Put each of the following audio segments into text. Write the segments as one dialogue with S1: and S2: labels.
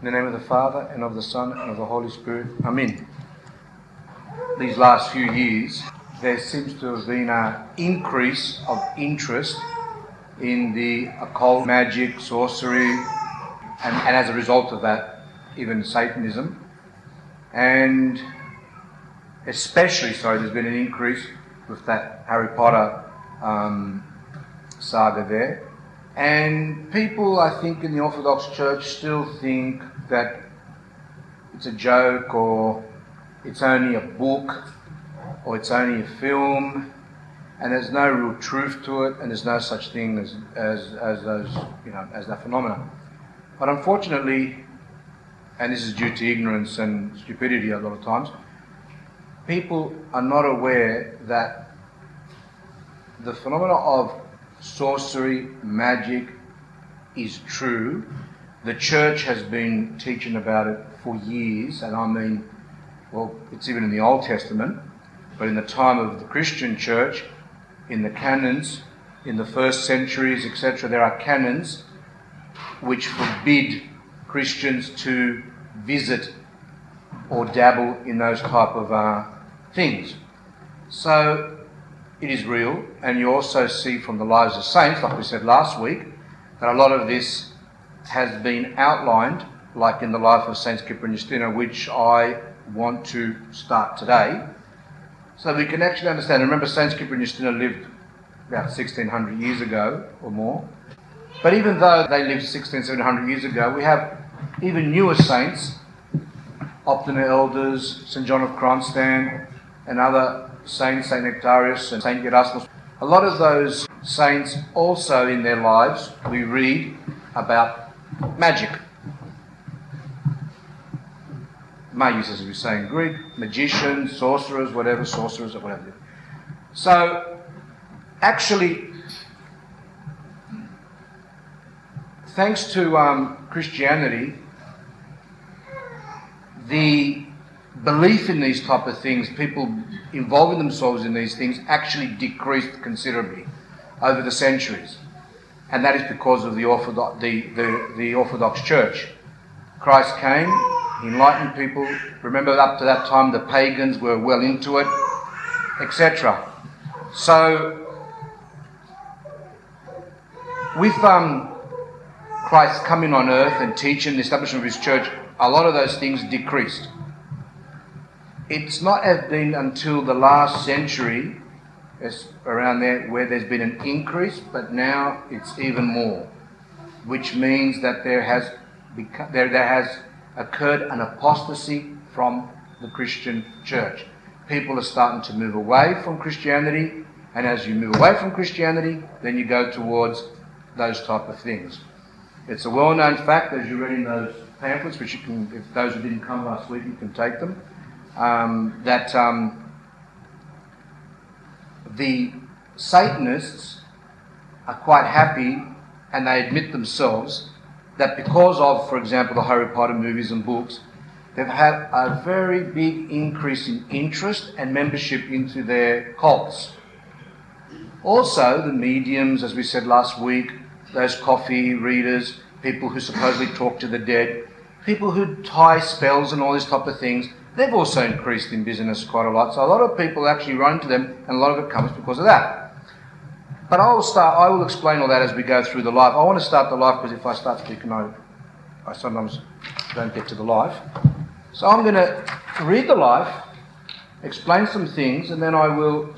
S1: In the name of the Father, and of the Son, and of the Holy Spirit. Amen. These last few years, there seems to have been an increase of interest in the occult, magic, sorcery, and, and as a result of that, even Satanism. And especially so, there's been an increase with that Harry Potter um, saga there. And people, I think, in the Orthodox Church still think that it's a joke or it's only a book or it's only a film and there's no real truth to it and there's no such thing as, as, as those, you know, as that phenomenon. But unfortunately, and this is due to ignorance and stupidity a lot of times, people are not aware that the phenomena of sorcery, magic is true. The church has been teaching about it for years, and I mean, well, it's even in the Old Testament, but in the time of the Christian church, in the canons, in the first centuries, etc., there are canons which forbid Christians to visit or dabble in those type of uh, things. So it is real, and you also see from the lives of saints, like we said last week, that a lot of this has been outlined, like in the life of Saints Cyprian and Justina, which I want to start today. So we can actually understand. Remember, Saints Cyprian and Justina lived about 1600 years ago or more. But even though they lived 16, 1700 years ago, we have even newer saints, Optina Elders, St. John of Kronstadt, and other saints, Saint Nectarius and Saint Erasmus. A lot of those saints also in their lives we read about magic. Magus, as we say in Greek, magicians, sorcerers, whatever, sorcerers or whatever. So, actually, thanks to um, Christianity, the belief in these type of things, people involving themselves in these things, actually decreased considerably over the centuries. And that is because of the Orthodox, the, the, the Orthodox Church. Christ came, he enlightened people. Remember, up to that time, the pagans were well into it, etc. So, with um, Christ coming on earth and teaching the establishment of his church, a lot of those things decreased it's not have been until the last century, around there, where there's been an increase, but now it's even more, which means that there has beca- there, there has occurred an apostasy from the Christian church. People are starting to move away from Christianity, and as you move away from Christianity, then you go towards those type of things. It's a well-known fact, as you read in those pamphlets, which you can, if those who didn't come last week, you can take them um, that um, the Satanists are quite happy and they admit themselves that because of, for example, the Harry Potter movies and books, they've had a very big increase in interest and membership into their cults. Also, the mediums, as we said last week, those coffee readers, people who supposedly talk to the dead, people who tie spells and all these type of things, they've also increased in business quite a lot. So a lot of people actually run to them, and a lot of it comes because of that. But I will start. I will explain all that as we go through the life. I want to start the life because if I start speaking, I, I sometimes don't get to the life. So I'm going to read the life, explain some things, and then I will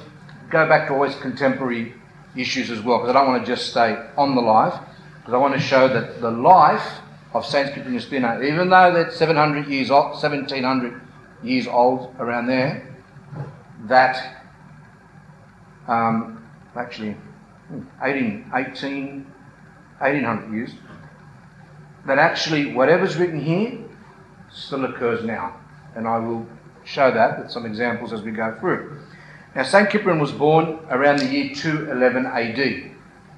S1: go back to always contemporary issues as well because I don't want to just stay on the life because I want to show that the life of Saint Cyprian Justina, even though that's 700 years old, 1700 years old, around there, that um, actually 18, 18, 1800 years, that actually whatever's written here still occurs now. And I will show that with some examples as we go through. Now, St. Cyprian was born around the year 211 AD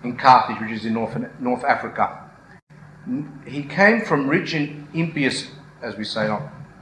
S1: in Carthage, which is in North, North Africa. He came from rich and impious, as we say,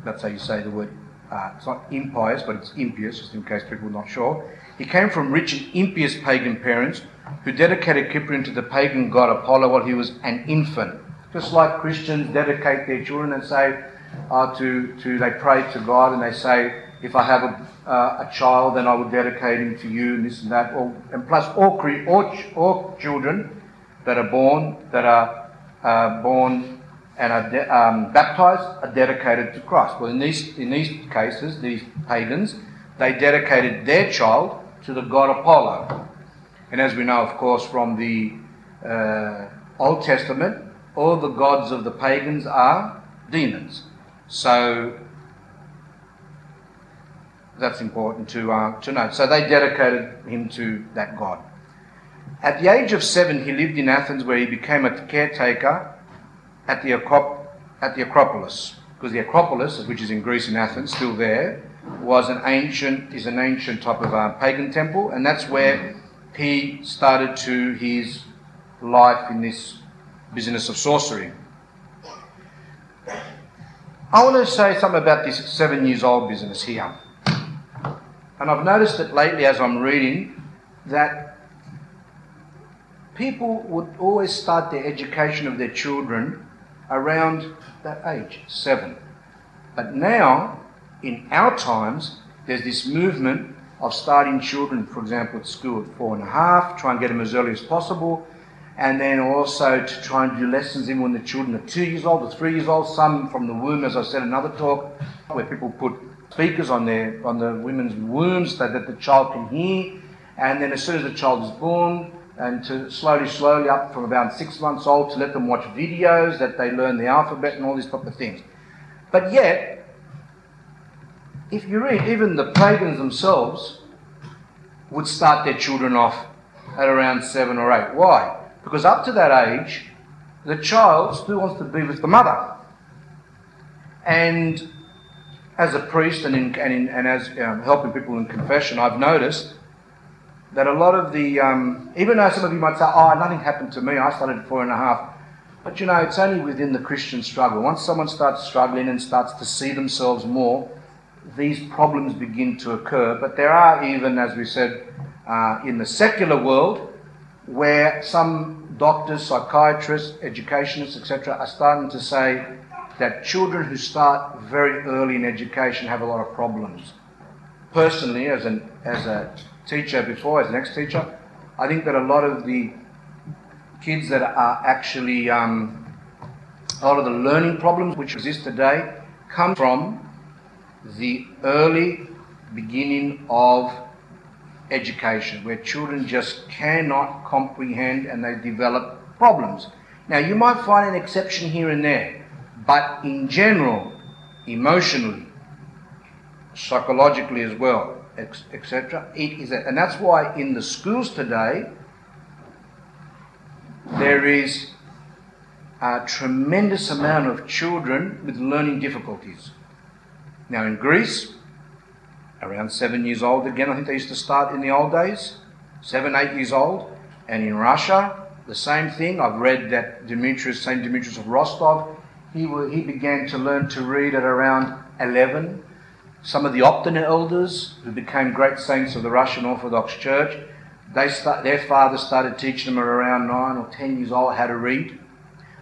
S1: that's how you say the word uh, it's not impious, but it's impious, just in case people are not sure. He came from rich and impious pagan parents who dedicated Cyprian to the pagan god Apollo while he was an infant. Just like Christians dedicate their children and say, uh, to, to they pray to God and they say, if I have a, uh, a child, then I will dedicate him to you and this and that. Or, and plus, all, all, all children that are born, that are uh, born and are de- um, baptized, are dedicated to Christ. Well, in these, in these cases, these pagans, they dedicated their child to the god Apollo. And as we know, of course, from the uh, Old Testament, all the gods of the pagans are demons. So that's important to, uh, to note. So they dedicated him to that god. At the age of seven, he lived in Athens, where he became a caretaker at the, Acrop- at the Acropolis, because the Acropolis, which is in Greece in Athens, still there, was an ancient is an ancient type of uh, pagan temple, and that's where he started to his life in this business of sorcery. I want to say something about this seven years old business here. And I've noticed that lately as I'm reading that people would always start their education of their children around that age, seven. But now, in our times, there's this movement of starting children, for example, at school at four and a half, try and get them as early as possible, and then also to try and do lessons even when the children are two years old or three years old. Some from the womb, as I said, in another talk where people put speakers on their on the women's wombs so that the child can hear, and then as soon as the child is born, and to slowly, slowly up from about six months old to let them watch videos that they learn the alphabet and all these type of things. But yet, if you read, even the pagans themselves would start their children off at around seven or eight. Why? Because up to that age, the child still wants to be with the mother. And as a priest and, in, and, in, and as um, helping people in confession, I've noticed that a lot of the, um, even though some of you might say, oh, nothing happened to me, I started four and a half. But you know, it's only within the Christian struggle. Once someone starts struggling and starts to see themselves more, these problems begin to occur. But there are even, as we said, uh, in the secular world, where some doctors, psychiatrists, educationists, etc., are starting to say that children who start very early in education have a lot of problems. Personally, as, an, as a teacher before, as an ex teacher, I think that a lot of the kids that are actually, um, a lot of the learning problems which exist today come from the early beginning of education, where children just cannot comprehend and they develop problems. Now, you might find an exception here and there, but in general, emotionally, psychologically as well, etc., it is, a, and that's why in the schools today there is a tremendous amount of children with learning difficulties. Now, in Greece, around seven years old again. I think they used to start in the old days, seven, eight years old. And in Russia, the same thing. I've read that Demetrius, Saint Demetrius of Rostov, he, he began to learn to read at around 11. Some of the Optin elders, who became great saints of the Russian Orthodox Church, they start, their father started teaching them at around nine or ten years old how to read.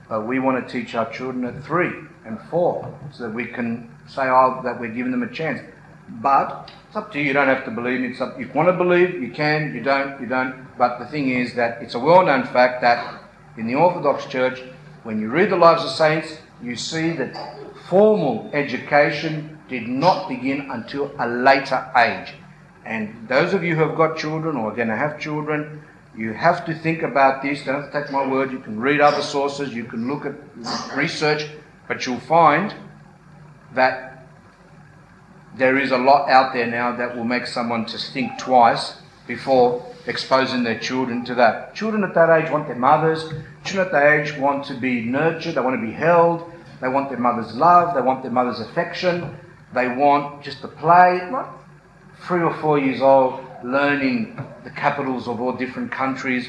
S1: But we want to teach our children at three and four so that we can say oh, that we're giving them a chance. But it's up to you. You don't have to believe me. It's up, you want to believe, you can. You don't, you don't. But the thing is that it's a well-known fact that in the Orthodox Church, when you read the lives of saints, you see that formal education did not begin until a later age. And those of you who have got children or are going to have children, you have to think about this. Don't take my word. You can read other sources. You can look at research, but you'll find that there is a lot out there now that will make someone to think twice before exposing their children to that. Children at that age want their mothers. Children at that age want to be nurtured. They want to be held. They want their mother's love. They want their mother's affection. They want just to play. Three or four years old, learning the capitals of all different countries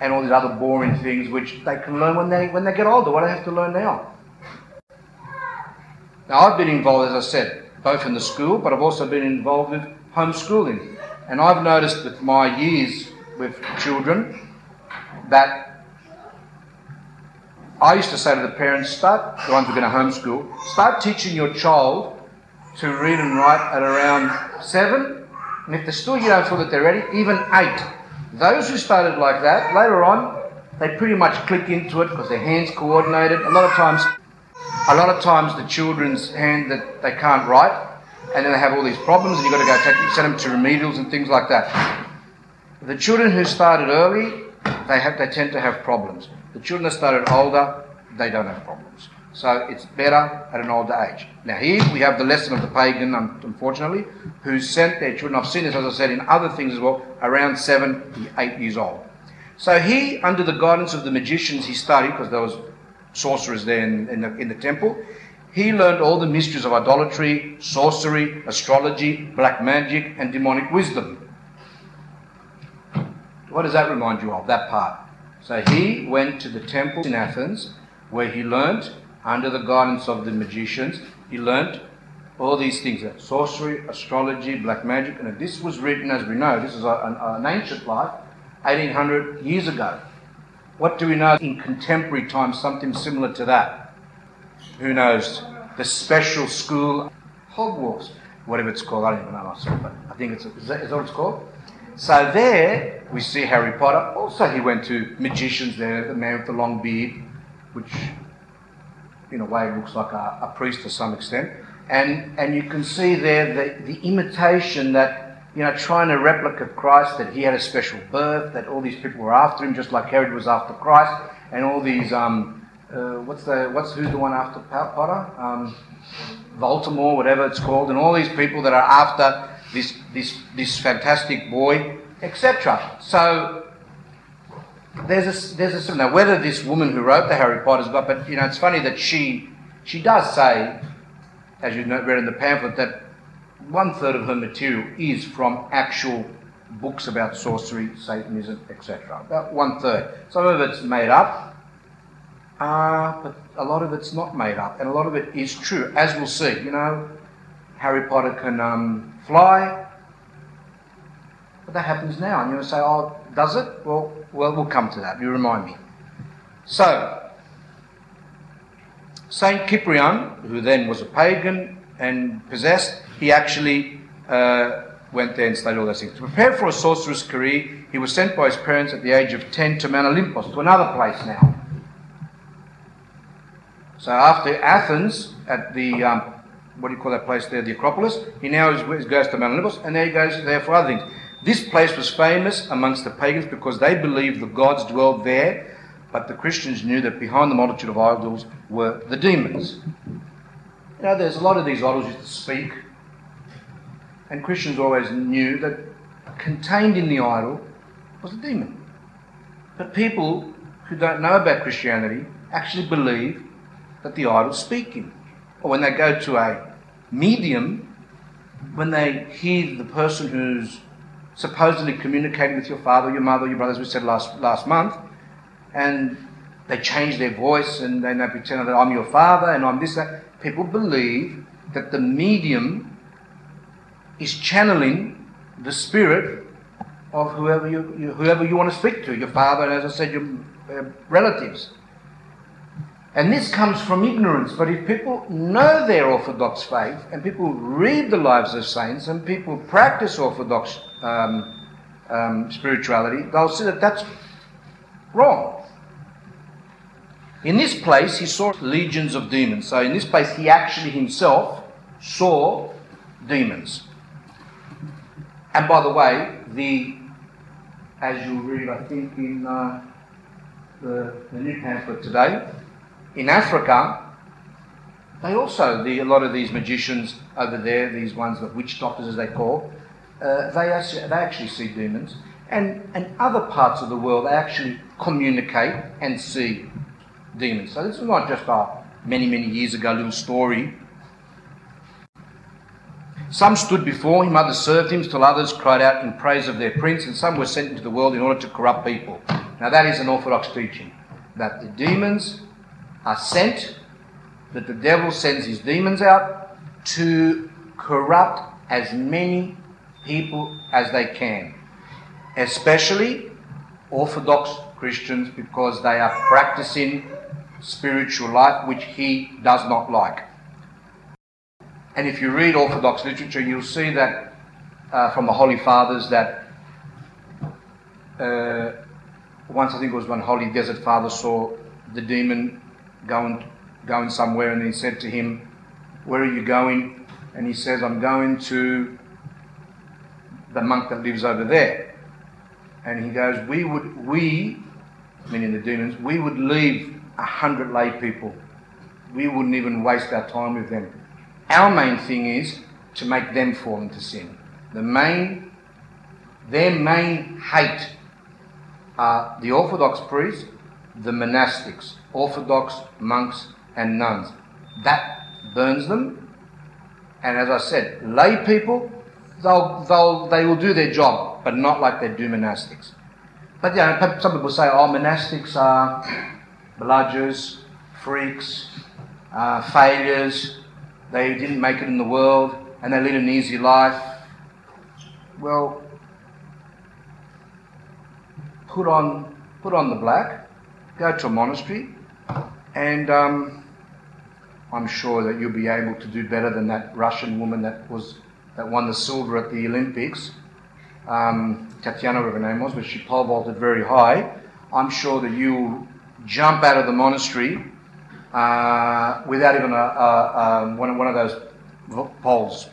S1: and all these other boring things which they can learn when they when they get older. What do they have to learn now? Now I've been involved, as I said, both in the school, but I've also been involved with homeschooling. And I've noticed with my years with children that I used to say to the parents, start, the ones who are going to homeschool, start teaching your child to read and write at around seven. And if they're still you don't feel that they're ready, even eight. Those who started like that, later on, they pretty much click into it because their hands coordinated. A lot of times, a lot of times the children's hand that they can't write, and then they have all these problems, and you've got to go take, send them to remedials and things like that. The children who started early, they have they tend to have problems. The children that started older, they don't have problems. So it's better at an older age. Now here we have the lesson of the pagan, unfortunately, who sent their children. I've seen this, as I said, in other things as well, around seven, eight years old. So he, under the guidance of the magicians he studied, because there was sorcerers there in, in, the, in the temple, he learned all the mysteries of idolatry, sorcery, astrology, black magic, and demonic wisdom. What does that remind you of, that part? So he went to the temple in Athens where he learnt, under the guidance of the magicians, he learnt all these things sorcery, astrology, black magic. And this was written, as we know, this is an, an ancient life, 1800 years ago. What do we know in contemporary times, something similar to that? Who knows? The special school, Hogwarts, whatever it's called, I don't even know myself, but I think it's, is that, is that what it's called? So there we see Harry Potter. Also, he went to magicians there, the man with the long beard, which in a way looks like a, a priest to some extent. And, and you can see there the, the imitation that, you know, trying to replicate Christ, that he had a special birth, that all these people were after him, just like Herod was after Christ, and all these, um, uh, what's the, what's, who's the one after Potter? Um, Voldemort, whatever it's called, and all these people that are after this, this, this fantastic boy, etc. So there's a, there's a now whether this woman who wrote the Harry Potter's got, but you know it's funny that she she does say, as you read in the pamphlet, that one third of her material is from actual books about sorcery, Satanism, etc. About one third. Some of it's made up, uh, but a lot of it's not made up, and a lot of it is true, as we'll see. You know, Harry Potter can um, fly. But that happens now. And you'll say, oh, does it? Well, well, we'll come to that. You remind me. So, Saint Cyprian, who then was a pagan and possessed, he actually uh, went there and studied all those things. To prepare for a sorcerer's career, he was sent by his parents at the age of 10 to Mount Olympus, to another place now. So after Athens, at the um, what do you call that place there, the Acropolis. He now is, goes to Mount Olympus, and there he goes there for other things. This place was famous amongst the pagans because they believed the gods dwelled there, but the Christians knew that behind the multitude of idols were the demons. You know, there's a lot of these idols used to speak, and Christians always knew that contained in the idol was a demon. But people who don't know about Christianity actually believe that the idol's speaking or when they go to a medium, when they hear the person who's supposedly communicating with your father, your mother, your brothers, we said last, last month, and they change their voice and they, they pretend that I'm your father and I'm this, that. People believe that the medium is channeling the spirit of whoever you, you, whoever you want to speak to, your father, and as I said, your uh, relatives. And this comes from ignorance. But if people know their Orthodox faith and people read the lives of saints and people practice Orthodox um, um, spirituality, they'll see that that's wrong. In this place, he saw legions of demons. So in this place, he actually himself saw demons. And by the way, the as you'll read, I think in uh, the, the new pamphlet today, in Africa, they also, the, a lot of these magicians over there, these ones, the witch doctors as they call, uh, they, actually, they actually see demons. And in other parts of the world, they actually communicate and see demons. So this is not just a many, many years ago little story. Some stood before him, others served him, till others cried out in praise of their prince, and some were sent into the world in order to corrupt people. Now that is an orthodox teaching, that the demons are sent, that the devil sends his demons out to corrupt as many people as they can, especially Orthodox Christians because they are practicing spiritual life which he does not like. And if you read Orthodox literature, you'll see that uh, from the Holy Fathers that uh, once I think it was when Holy Desert Father saw the demon going going somewhere, and he said to him, "Where are you going?" And he says, "I'm going to the monk that lives over there." And he goes, "We would we, meaning the demons, we would leave a hundred lay people. We wouldn't even waste our time with them." Our main thing is to make them fall into sin. The main, their main hate are the Orthodox priests, the monastics, Orthodox monks and nuns. That burns them. And as I said, lay people, they'll, they'll, they will do their job, but not like they do monastics. But yeah, some people say, oh, monastics are bludgers, freaks, uh, failures, they didn't make it in the world and they lead an easy life. Well, put on, put on the black, go to a monastery, and um, I'm sure that you'll be able to do better than that Russian woman that was that won the silver at the Olympics. Um, Tatiana, whatever her name was, but she pole vaulted very high. I'm sure that you'll jump out of the monastery uh, without even a, a, a, one, one of those poles.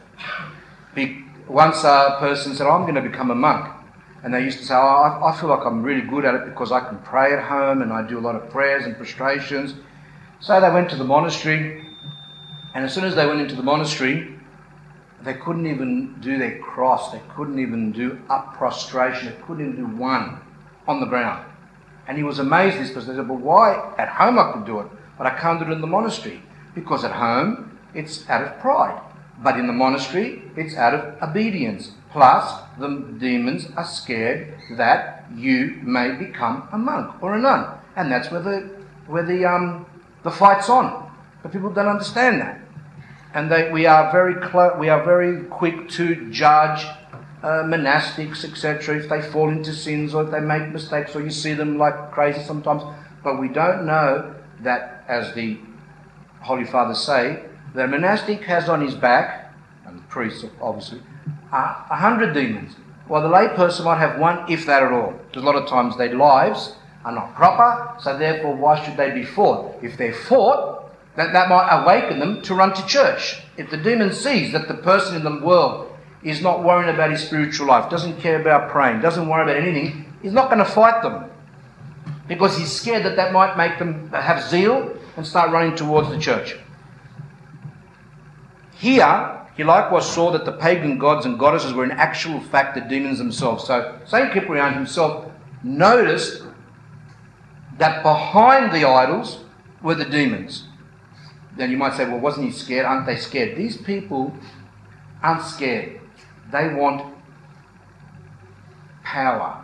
S1: Once a person said, oh, I'm going to become a monk. And they used to say, oh, I, I, feel like I'm really good at it because I can pray at home and I do a lot of prayers and prostrations. So they went to the monastery, and as soon as they went into the monastery, they couldn't even do their cross, they couldn't even do up prostration, they couldn't even do one on the ground. And he was amazed at this because they said, Well, why? At home I could do it but I can't do it in the monastery because at home it's out of pride. But in the monastery, it's out of obedience. Plus, the demons are scared that you may become a monk or a nun, and that's where the where the um, the fight's on. But people don't understand that, and they, we are very we are very quick to judge uh, monastics, etc., if they fall into sins or if they make mistakes, or you see them like crazy sometimes. But we don't know that, as the Holy Fathers say, the monastic has on his back, and the priest obviously, a hundred demons, while the layperson might have one, if that at all. Because a lot of times their lives are not proper, so therefore why should they be fought? If they're fought, that, that might awaken them to run to church. If the demon sees that the person in the world is not worrying about his spiritual life, doesn't care about praying, doesn't worry about anything, he's not going to fight them because he's scared that that might make them have zeal and start running towards the church. Here, he likewise saw that the pagan gods and goddesses were in actual fact the demons themselves. So, St. Cyprian himself noticed that behind the idols were the demons. Then you might say, well, wasn't he scared? Aren't they scared? These people aren't scared. They want power.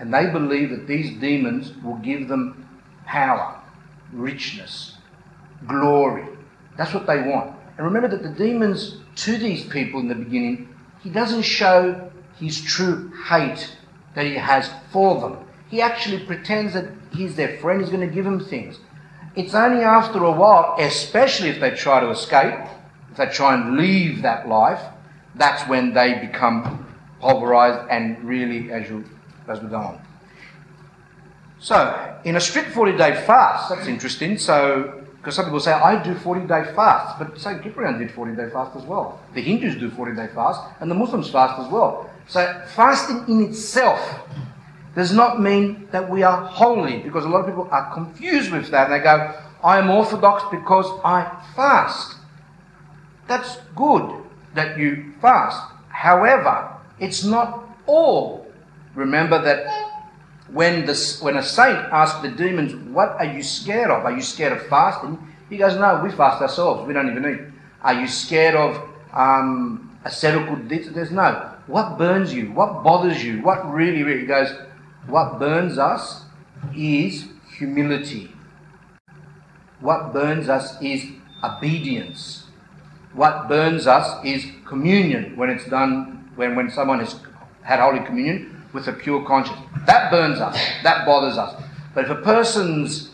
S1: And they believe that these demons will give them power, richness, glory. That's what they want. And remember that the demons, to these people in the beginning, he doesn't show his true hate that he has for them. He actually pretends that he's their friend, he's going to give them things. It's only after a while, especially if they try to escape, if they try and leave that life, that's when they become pulverized and really, as you as we go on. So, in a strict 40 day fast, that's interesting. So, because some people say, I do 40 day fast, but St. Cyprian did 40 day fast as well. The Hindus do 40 day fast, and the Muslims fast as well. So, fasting in itself does not mean that we are holy, because a lot of people are confused with that, they go, I am Orthodox because I fast. That's good that you fast. However, it's not all remember that when, the, when a saint asks the demons, What are you scared of? Are you scared of fasting? He goes, No, we fast ourselves. We don't even eat. Are you scared of um, ascetical? There's no. What burns you? What bothers you? What really, really goes, What burns us is humility. What burns us is obedience. What burns us is communion when it's done, when, when someone has had Holy Communion with a pure conscience. That burns us. That bothers us. But if a person's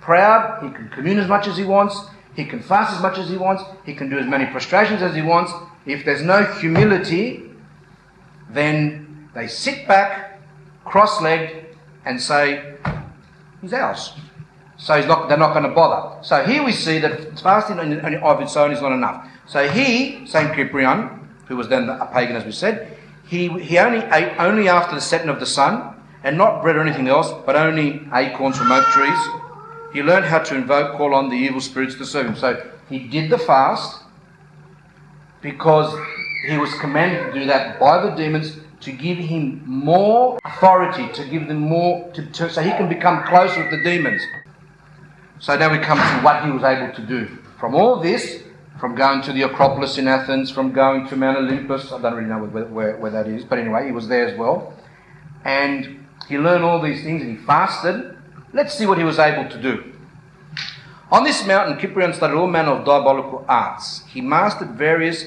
S1: proud, he can commune as much as he wants, he can fast as much as he wants, he can do as many prostrations as he wants. If there's no humility, then they sit back, cross legged, and say, He's ours. So he's not, they're not going to bother. So here we see that fasting of its own is not enough. So he, Saint Cyprian, who was then a pagan as we said, he, he only ate only after the setting of the sun, and not bread or anything else, but only acorns from oak trees. He learned how to invoke, call on the evil spirits to serve him. So he did the fast because he was commanded to do that by the demons to give him more authority, to give them more, to, to, so he can become closer with the demons. So now we come to what he was able to do. From all this, from going to the Acropolis in Athens, from going to Mount Olympus, I don't really know where, where, where that is, but anyway, he was there as well. And he learned all these things and he fasted. Let's see what he was able to do. On this mountain, Cyprian studied all manner of diabolical arts. He mastered various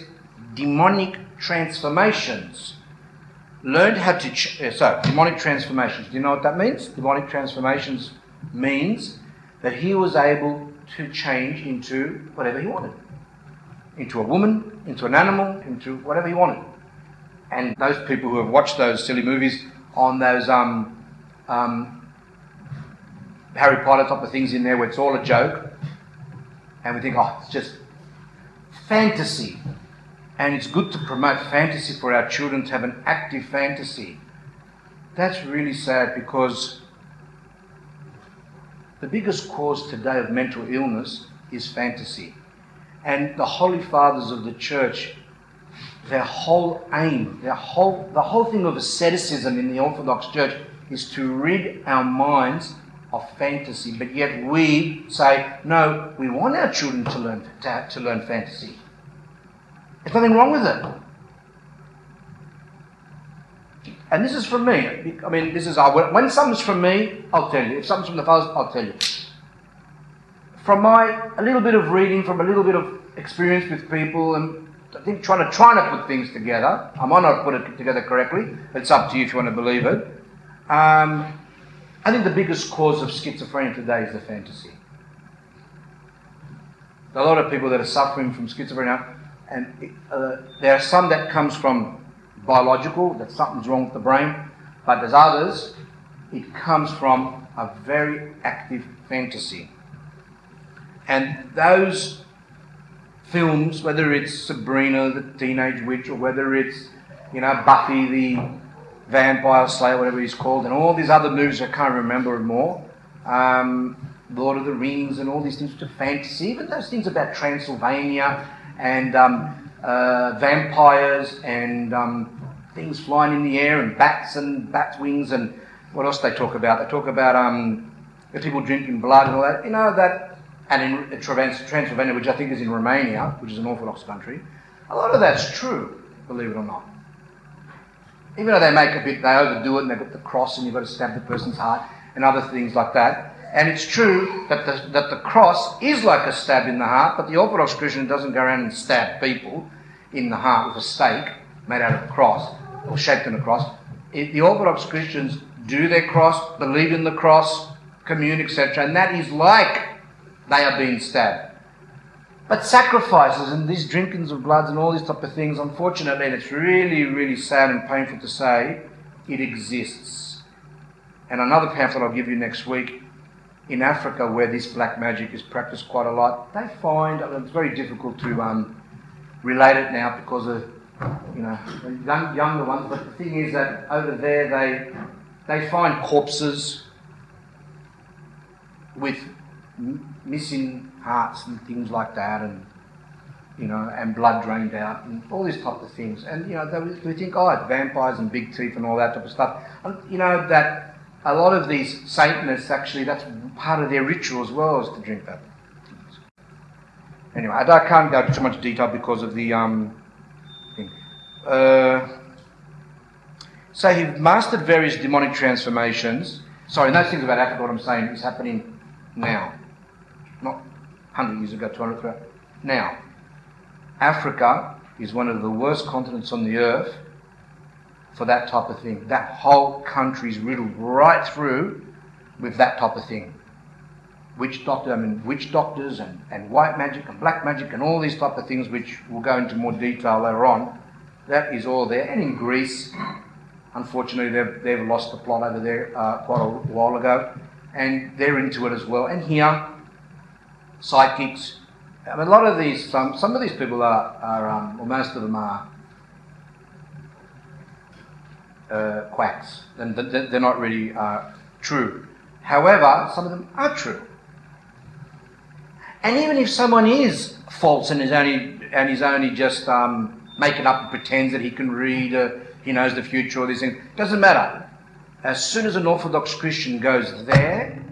S1: demonic transformations. Learned how to. Ch- uh, so, demonic transformations. Do you know what that means? Demonic transformations means that he was able to change into whatever he wanted into a woman, into an animal, into whatever he wanted. And those people who have watched those silly movies on those um, um, Harry Potter type of things in there where it's all a joke, and we think, oh, it's just fantasy. And it's good to promote fantasy for our children to have an active fantasy. That's really sad because the biggest cause today of mental illness is fantasy. And the holy fathers of the church, their whole aim, their whole, the whole thing of asceticism in the Orthodox Church is to rid our minds of fantasy, but yet we say, no, we want our children to learn, to, to learn fantasy. There's nothing wrong with it. And this is from me. I mean, this is when something's from me, I'll tell you. If something's from the fathers, I'll tell you. From my a little bit of reading, from a little bit of experience with people, and I think trying to trying to put things together. I might not put it together correctly. It's up to you if you want to believe it. Um, I think the biggest cause of schizophrenia today is the fantasy. a lot of people that are suffering from schizophrenia, and uh, there are some that comes from biological, that something's wrong with the brain, but there's others, it comes from a very active fantasy. And those films, whether it's Sabrina the Teenage Witch or whether it's, you know, Buffy the Vampire Slayer, whatever he's called, and all these other movies I can't remember more. Um, Lord of the Rings and all these things to fantasy, but those things about Transylvania and um, uh, vampires and um, things flying in the air and bats and bat wings and what else they talk about? They talk about um, people drinking blood and all that. You know that, and in Transylvania, which I think is in Romania, which is an Orthodox country, a lot of that's true, believe it or not. Even though they make a bit, they overdo it and they've got the cross and you've got to stab the person's heart and other things like that. And it's true that the, that the cross is like a stab in the heart, but the Orthodox Christian doesn't go around and stab people in the heart with a stake made out of a cross or shaped in a cross. If the Orthodox Christians do their cross, believe in the cross, commune, etc., and that is like they are being stabbed. But sacrifices and these drinkings of bloods and all these type of things, unfortunately, and it's really, really sad and painful to say, it exists. And another pamphlet I'll give you next week, in Africa, where this black magic is practiced quite a lot, they find it's very difficult to um, relate it now because of you know young, younger ones. But the thing is that over there they they find corpses with missing hearts and things like that, and you know, and blood drained out, and all these type of things. And you know, they, we think, oh, vampires and big teeth and all that type of stuff. And you know that a lot of these Satanists actually that's part of their ritual as well as to drink that. Anyway, I, can't go into too much detail because of the um, thing. Uh, so he mastered various demonic transformations. Sorry, those things about Africa, what I'm saying is happening now not 100 years ago, 200 years ago. Now, Africa is one of the worst continents on the earth for that type of thing. That whole country is riddled right through with that type of thing. Witch doctor, I mean witch doctors and, and white magic and black magic and all these type of things which we'll go into more detail later on. That is all there. And in Greece, unfortunately, they've, they've lost the plot over there uh, quite a while ago. And they're into it as well. And here, psychics. I mean, a lot of these, some, some of these people are, are um, most of them are uh, quacks. And they're not really uh, true. However, some of them are true. And even if someone is false and is only and is only just um, making up and pretends that he can read, uh, he knows the future, all these things, doesn't matter. As soon as an Orthodox Christian goes there,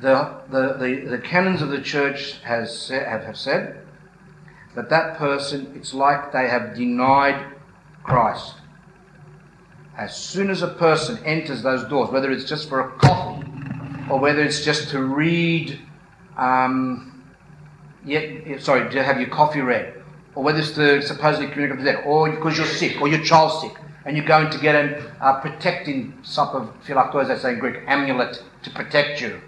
S1: the, the, the, the canons of the church has have, have said that that person, it's like they have denied Christ. As soon as a person enters those doors, whether it's just for a coffee or whether it's just to read, um, yeah, sorry, to have your coffee read, or whether it's to supposedly communicate with that, or because you're sick, or your child's sick, and you're going to get a uh, protecting sort of phylacteria, as they say in Greek, amulet to protect you,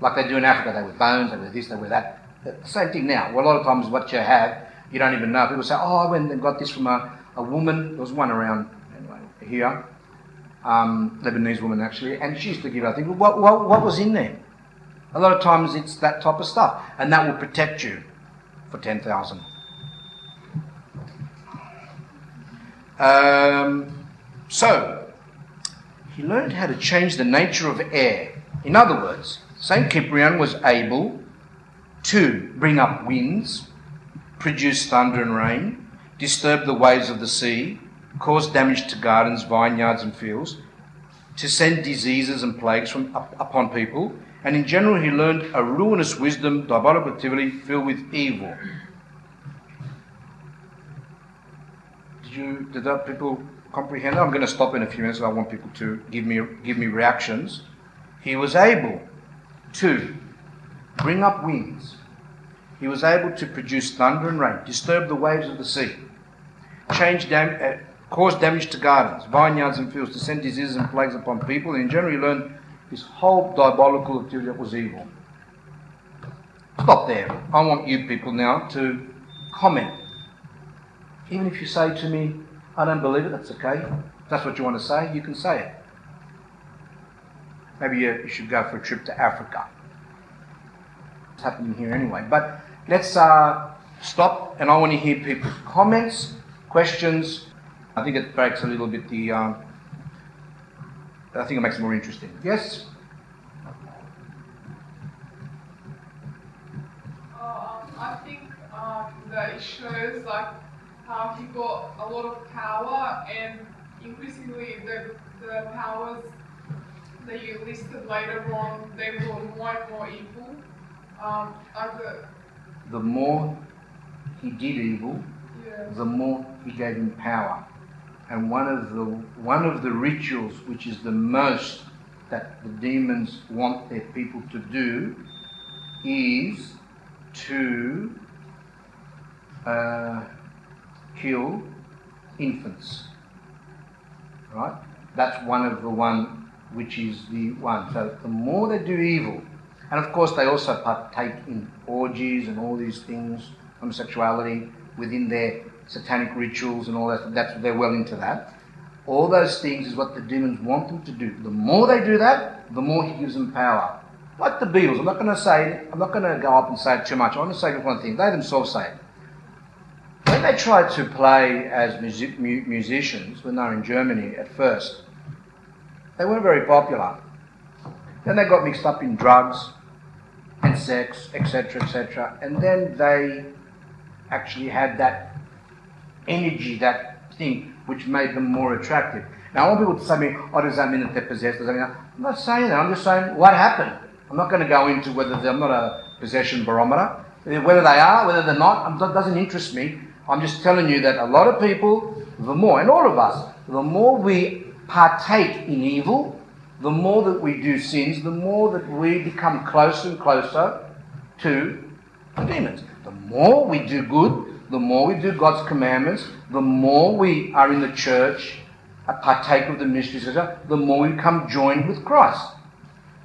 S1: like they do in Africa. They wear bones, they wear this, they wear that. The same thing now. Well, a lot of times what you have, you don't even know. People say, oh, I went and got this from a, a woman. There was one around anyway, here um, Lebanese woman actually, and she used to give. I think, what, what, what was in there? A lot of times it's that type of stuff, and that will protect you for ten thousand. Um, so he learned how to change the nature of air. In other words, Saint Cyprian was able to bring up winds, produce thunder and rain, disturb the waves of the sea, cause damage to gardens, vineyards, and fields, to send diseases and plagues from, up, upon people, and in general he learned a ruinous wisdom, diabolical activity filled with evil. Did you? Did that people comprehend? I'm going to stop in a few minutes. I want people to give me give me reactions. He was able to bring up winds. He was able to produce thunder and rain, disturb the waves of the sea, change dam- uh, cause damage to gardens, vineyards, and fields, to send diseases and plagues upon people, and in general, he learned his whole diabolical activity that was evil. Stop there. I want you people now to comment. Even if you say to me, I don't believe it, that's okay. If that's what you want to say, you can say it. Maybe you should go for a trip to Africa. It's happening here anyway. But let's uh, stop, and I want to hear people's comments, questions, I think it breaks a little bit the. Um, I think it makes it more interesting. Yes.
S2: Uh, I think um, that it shows like how he got a lot of power, and increasingly the the powers that you listed later on, they were more and more evil. Um, the,
S1: the more he did evil,
S2: yeah.
S1: the more he gave him power and one of the one of the rituals which is the most that the demons want their people to do is to uh, kill infants. Right? That's one of the one which is the one. So the more they do evil, and of course they also partake in orgies and all these things, homosexuality within their satanic rituals and all that. That's they're well into that. All those things is what the demons want them to do. The more they do that, the more he gives them power. Like the Beatles, I'm not going to say, I'm not going to go up and say it too much. I want to say one thing. They themselves say it. When they tried to play as music, mu- musicians, when they were in Germany at first, they weren't very popular. Then they got mixed up in drugs and sex, etc., etc., and then they actually had that energy, that thing which made them more attractive. Now, I want people to say to me, oh, does that mean that they're possessed? Does that mean? I'm not saying that. I'm just saying what happened. I'm not going to go into whether I'm not a possession barometer. Whether they are, whether they're not, that doesn't interest me. I'm just telling you that a lot of people, the more, and all of us, the more we partake in evil, the more that we do sins, the more that we become closer and closer to the demons. The more we do good, the more we do God's commandments, the more we are in the church, a partake of the mysteries, the more we become joined with Christ.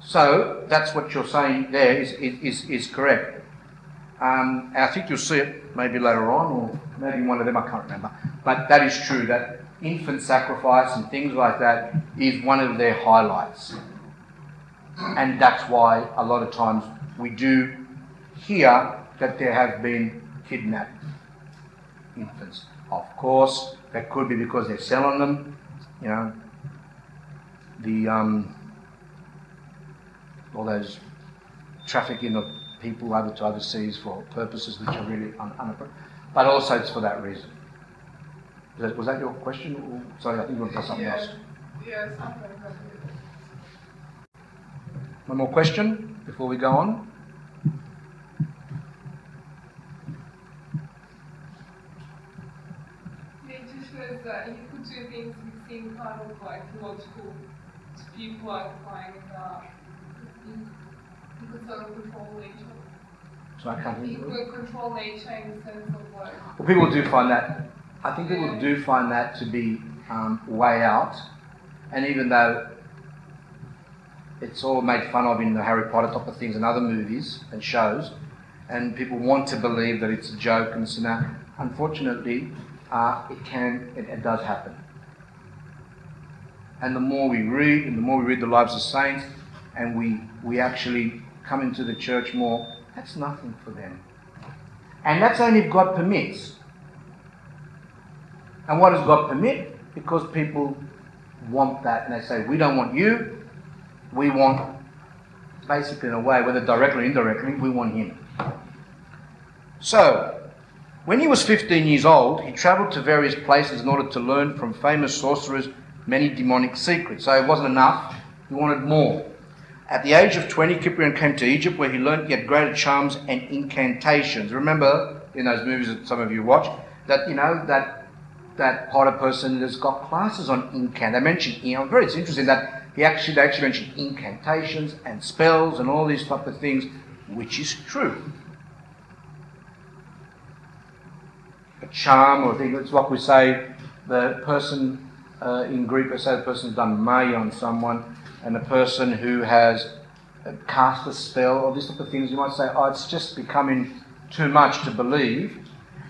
S1: So that's what you're saying there is, is, is correct. Um, I think you'll see it maybe later on, or maybe one of them, I can't remember. But that is true, that infant sacrifice and things like that is one of their highlights. And that's why a lot of times we do hear that there have been kidnapped infants. Of course, that could be because they're selling them, you know, the um, all those trafficking of people over to overseas for purposes which are really un- unappropriate. But also it's for that reason. Was that, was that your question? Or, sorry, I think you want to something
S2: yeah.
S1: else.
S2: Yeah, something.
S1: One more question before we go on.
S3: It shows that you could do things which seem kind of like logical to people like uh, you, you could sort of control nature.
S1: So I can't
S3: You
S1: think.
S3: could control nature in the sense of like
S1: Well, people do find that. I think people do find that to be um, way out, and even though it's all made fun of in the Harry Potter type of things and other movies and shows, and people want to believe that it's a joke and so now, unfortunately, uh, it can, it, it does happen. And the more we read, and the more we read the lives of saints, and we we actually come into the church more, that's nothing for them. And that's only if God permits. And what does God permit? Because people want that and they say, We don't want you, we want, basically, in a way, whether directly or indirectly, we want Him. So, when he was 15 years old, he travelled to various places in order to learn from famous sorcerers many demonic secrets. So it wasn't enough, he wanted more. At the age of 20, Cyprian came to Egypt where he learned yet greater charms and incantations. Remember in those movies that some of you watch that, you know, that that Potter person has got classes on incant. They mention, you know, very interesting that he actually they actually mentioned incantations and spells and all these type of things, which is true. Charm or thing, it's like we say, the person uh, in Greek, let's say the person has done may on someone, and the person who has uh, cast a spell or this type of things, you might say, oh, it's just becoming too much to believe.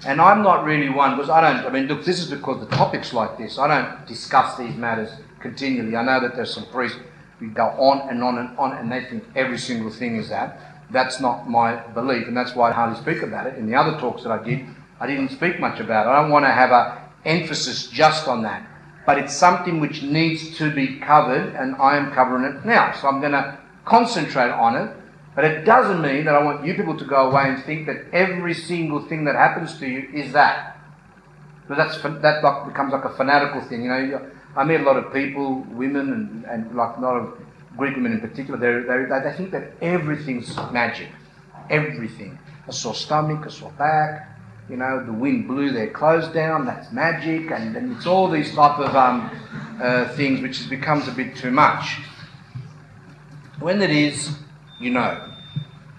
S1: And I'm not really one because I don't. I mean, look, this is because the topic's like this. I don't discuss these matters continually. I know that there's some priests who go on and on and on, and they think every single thing is that. That's not my belief, and that's why I hardly speak about it. In the other talks that I did, I didn't speak much about it. I don't want to have an emphasis just on that, but it's something which needs to be covered, and I am covering it now. So I'm going to concentrate on it but it doesn't mean that I want you people to go away and think that every single thing that happens to you is that. Because that's that like becomes like a fanatical thing. You know, I meet a lot of people, women, and, and like a lot of Greek women in particular. They they think that everything's magic, everything. A sore stomach, a sore back. You know, the wind blew their clothes down. That's magic, and, and it's all these type of um, uh, things, which becomes a bit too much. When it is you know,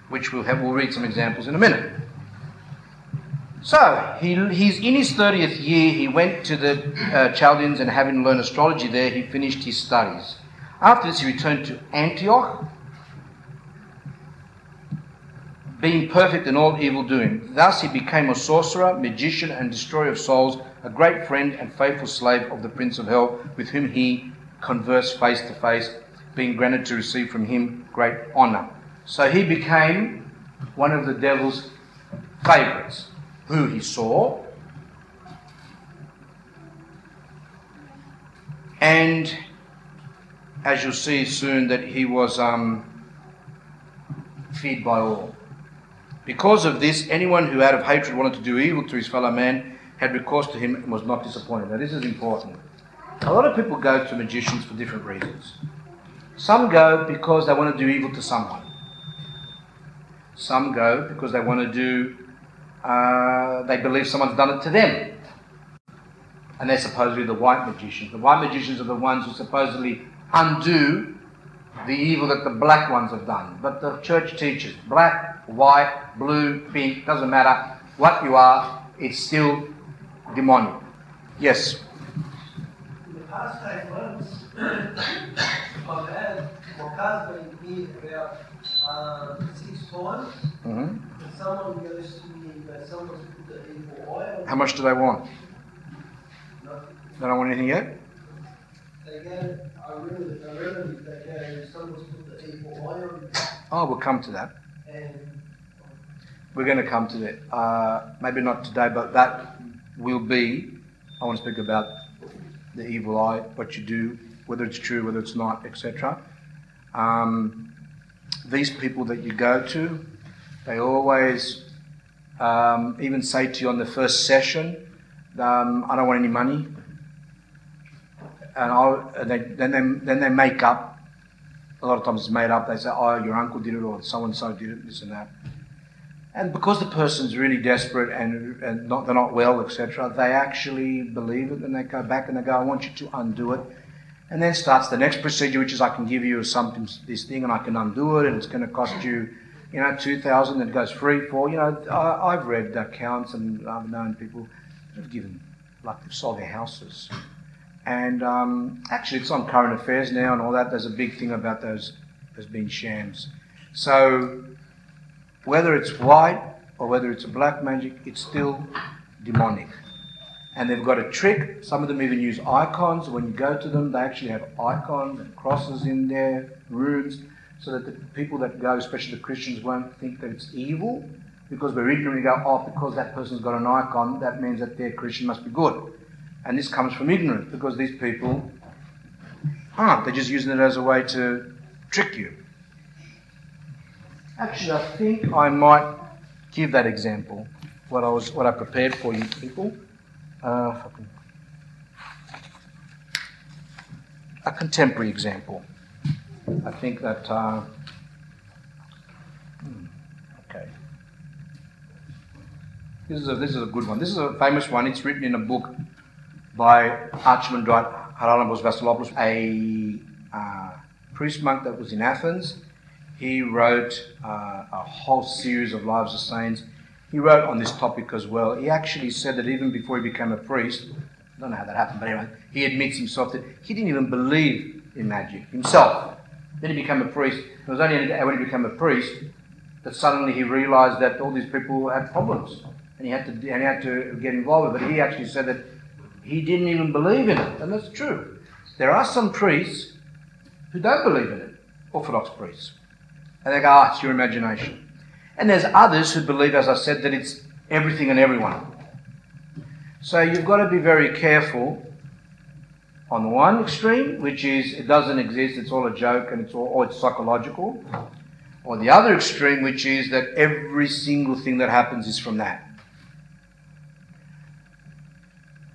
S1: which we'll have, we'll read some examples in a minute. So, he, he's in his 30th year, he went to the uh, Chaldeans and having learned astrology there, he finished his studies. After this, he returned to Antioch, being perfect in all evil doing. Thus, he became a sorcerer, magician, and destroyer of souls, a great friend and faithful slave of the Prince of Hell, with whom he conversed face to face, being granted to receive from him great honour. So he became one of the devil's favourites, who he saw. And as you'll see soon, that he was um, feared by all. Because of this, anyone who out of hatred wanted to do evil to his fellow man had recourse to him and was not disappointed. Now, this is important. A lot of people go to magicians for different reasons. Some go because they want to do evil to someone. Some go because they want to do, uh, they believe someone's done it to them. And they're supposedly the white magicians. The white magicians are the ones who supposedly undo the evil that the black ones have done. But the church teaches black, white, blue, pink, doesn't matter what you are, it's still demonic. Yes?
S4: In the past eight months, I've had my car's been here about um, six times.
S1: Mm-hmm.
S4: And someone goes to me goes, someone's put the evil on
S1: How much do they want?
S4: Nothing.
S1: They don't want anything yet?
S4: They go, I really, I go, someone's put the evil eye on me.
S1: Oh, we'll come to that.
S4: And
S1: We're going to come to that. Uh, maybe not today, but that will be. I want to speak about the evil eye, what you do, whether it's true, whether it's not, etc. Um, these people that you go to, they always um, even say to you on the first session, um, "I don't want any money," and, and they, then they then they make up. A lot of times it's made up. They say, "Oh, your uncle did it, or so and so did it, this and that." And because the person's really desperate and, and not, they're not well, etc., they actually believe it and they go back and they go, I want you to undo it. And then starts the next procedure, which is I can give you something, this thing, and I can undo it, and it's going to cost you, you know, 2000 and it goes free for, you know, I, I've read accounts and I've known people that have given, like, they've sold their houses. And um, actually, it's on current affairs now and all that. There's a big thing about those, those being shams. So, whether it's white or whether it's black magic, it's still demonic. And they've got a trick. Some of them even use icons. When you go to them, they actually have icons and crosses in their rooms so that the people that go, especially the Christians, won't think that it's evil. Because we're ignorant, we go, oh, because that person's got an icon, that means that their Christian must be good. And this comes from ignorance, because these people aren't. They're just using it as a way to trick you. Actually, I think I might give that example. What I was, what I prepared for you people. Uh. A contemporary example. I think that. Uh, hmm, okay. This is a this is a good one. This is a famous one. It's written in a book by Archimandrite Haralambos Vasilopoulos, a uh, priest monk that was in Athens. He wrote uh, a whole series of lives of saints. He wrote on this topic as well. He actually said that even before he became a priest, I don't know how that happened, but anyway, he admits himself that he didn't even believe in magic himself. Then he became a priest. It was only when he became a priest that suddenly he realized that all these people had problems and he had to, and he had to get involved with it. But he actually said that he didn't even believe in it, and that's true. There are some priests who don't believe in it, Orthodox priests. And they go, ah, it's your imagination. And there's others who believe, as I said, that it's everything and everyone. So you've got to be very careful on the one extreme, which is it doesn't exist, it's all a joke and it's all or it's psychological. Or the other extreme, which is that every single thing that happens is from that.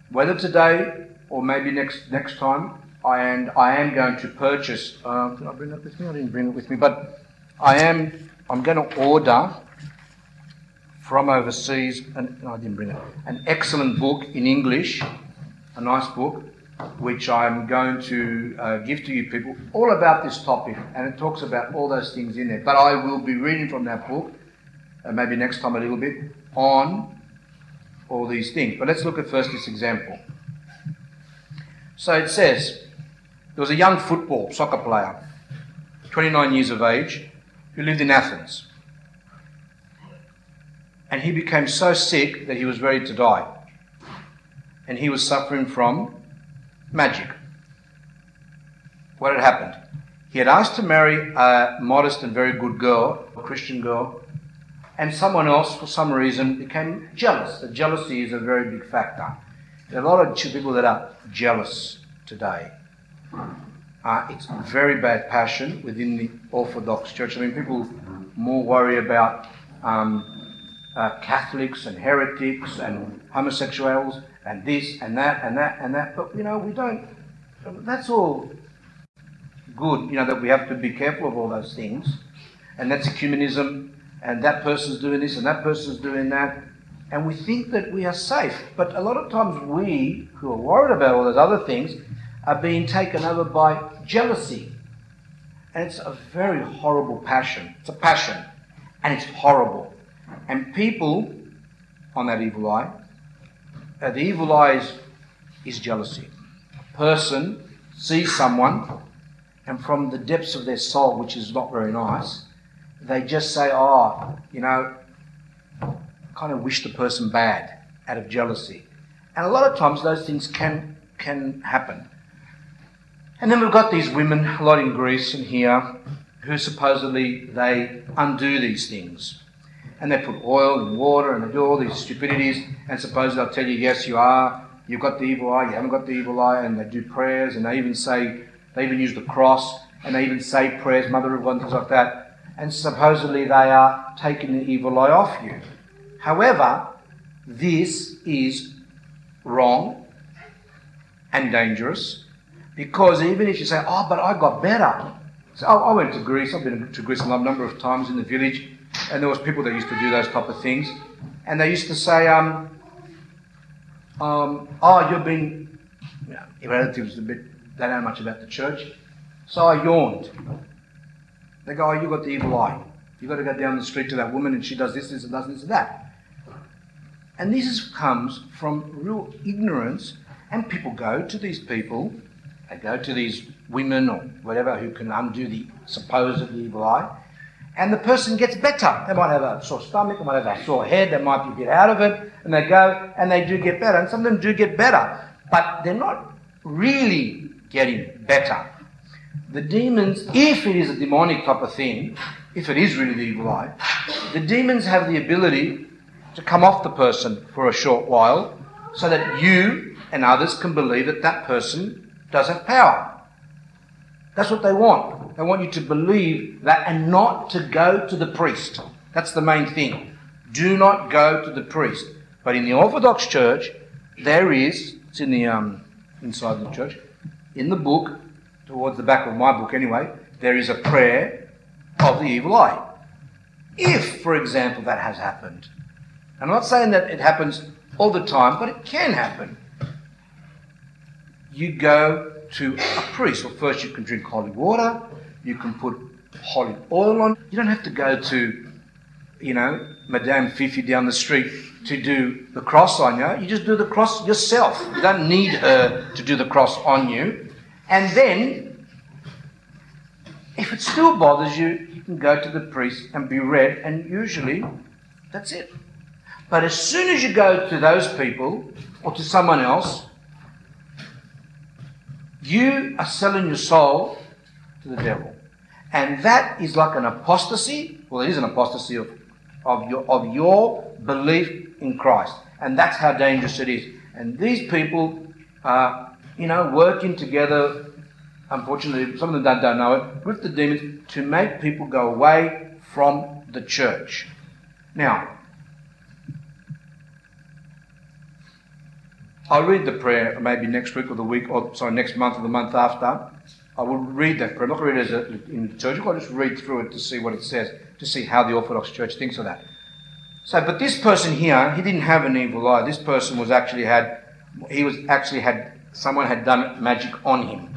S1: Whether today or maybe next next time, I and I am going to purchase. Uh, did I bring it with me? I didn't bring it with me, but I am. I'm going to order from overseas, and no, I didn't bring it. An excellent book in English, a nice book, which I'm going to uh, give to you people, all about this topic, and it talks about all those things in there. But I will be reading from that book, uh, maybe next time a little bit, on all these things. But let's look at first this example. So it says there was a young football soccer player, 29 years of age, who lived in Athens. And he became so sick that he was ready to die. And he was suffering from magic. What had happened? He had asked to marry a modest and very good girl, a Christian girl, and someone else, for some reason, became jealous. The jealousy is a very big factor. There are a lot of people that are jealous today. Uh, it's very bad passion within the Orthodox Church. I mean, people more worry about um, uh, Catholics and heretics and homosexuals and this and that and that and that. But you know, we don't. That's all good. You know that we have to be careful of all those things, and that's ecumenism. And that person's doing this and that person's doing that, and we think that we are safe. But a lot of times, we who are worried about all those other things are being taken over by jealousy, and it's a very horrible passion. It's a passion, and it's horrible. And people on that evil eye, uh, the evil eye is, is jealousy. A person sees someone and from the depths of their soul, which is not very nice, they just say, oh, you know, kind of wish the person bad out of jealousy. And a lot of times those things can, can happen. And then we've got these women, a lot in Greece and here, who supposedly they undo these things. And they put oil in water and they do all these stupidities, and supposedly they'll tell you, yes, you are, you've got the evil eye, you haven't got the evil eye, and they do prayers, and they even say, they even use the cross, and they even say prayers, Mother of God, and things like that. And supposedly they are taking the evil eye off you. However, this is wrong and dangerous because even if you say, oh, but I got better. So I went to Greece, I've been to Greece a number of times in the village, and there was people that used to do those type of things. And they used to say, um, um, oh, you've been, you know, relatives a bit, they don't know much about the church. So I yawned. They go, oh, you got the evil eye. You've got to go down the street to that woman and she does this, this, and does this, and that. And this is, comes from real ignorance, and people go to these people, they go to these women or whatever who can undo the supposed evil eye, and the person gets better. They might have a sore stomach, they might have a sore head, they might be a bit out of it, and they go and they do get better. And some of them do get better, but they're not really getting better. The demons, if it is a demonic type of thing, if it is really the evil eye, the demons have the ability to come off the person for a short while so that you and others can believe that that person does have power. That's what they want. They want you to believe that and not to go to the priest. That's the main thing. Do not go to the priest. But in the Orthodox Church, there is, it's in the um, inside the church, in the book, towards the back of my book anyway, there is a prayer of the evil eye. If, for example, that has happened, I'm not saying that it happens all the time, but it can happen. You go to a priest. Well, first you can drink holy water, you can put holy oil on. You don't have to go to, you know, Madame Fifi down the street to do the cross on you. You just do the cross yourself. You don't need her to do the cross on you. And then, if it still bothers you, you can go to the priest and be read, and usually that's it. But as soon as you go to those people or to someone else, you are selling your soul to the devil. And that is like an apostasy. Well, it is an apostasy of, of, your, of your belief in Christ. And that's how dangerous it is. And these people are, you know, working together, unfortunately, some of them don't, don't know it, with the demons to make people go away from the church. Now, I'll read the prayer maybe next week or the week, or sorry, next month or the month after. I will read that prayer. I'm not going to read it as a, in church. I'll just read through it to see what it says, to see how the Orthodox Church thinks of that. So, but this person here, he didn't have an evil eye. This person was actually had, he was actually had, someone had done magic on him.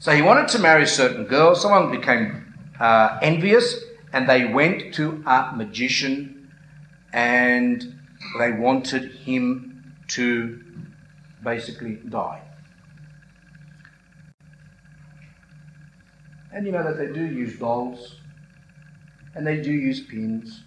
S1: So he wanted to marry a certain girl. Someone became uh, envious, and they went to a magician, and they wanted him to basically die. And you know that they do use dolls and they do use pins.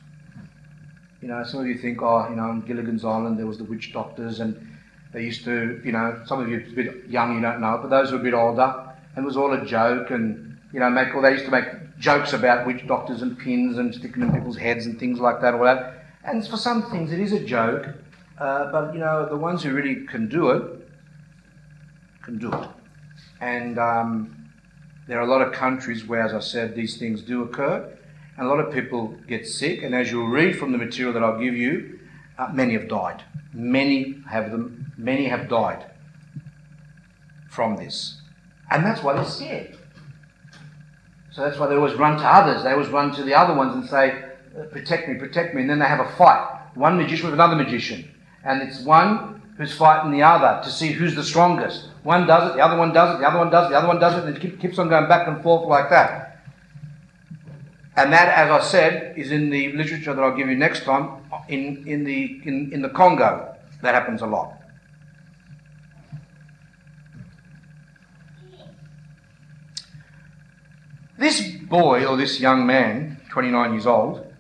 S1: You know, some of you think, oh, you know, on Gilligan's Island there was the witch doctors and they used to, you know, some of you are a bit young, you don't know, but those were a bit older, and it was all a joke and, you know, make, well, they used to make jokes about witch doctors and pins and sticking in people's heads and things like that, all that. And for some things it is a joke, uh, but you know, the ones who really can do it can do it. And um, there are a lot of countries where, as I said, these things do occur, and a lot of people get sick. And as you'll read from the material that I'll give you, uh, many have died. Many have them. Many have died from this, and that's why they're scared. So that's why they always run to others. They always run to the other ones and say, "Protect me, protect me," and then they have a fight. One magician with another magician and it's one who's fighting the other to see who's the strongest. One does it, the other one does it, the other one does it, the other one does it, and it keeps on going back and forth like that. And that, as I said, is in the literature that I'll give you next time in, in, the, in, in the Congo. That happens a lot. This boy or this young man, 29 years old,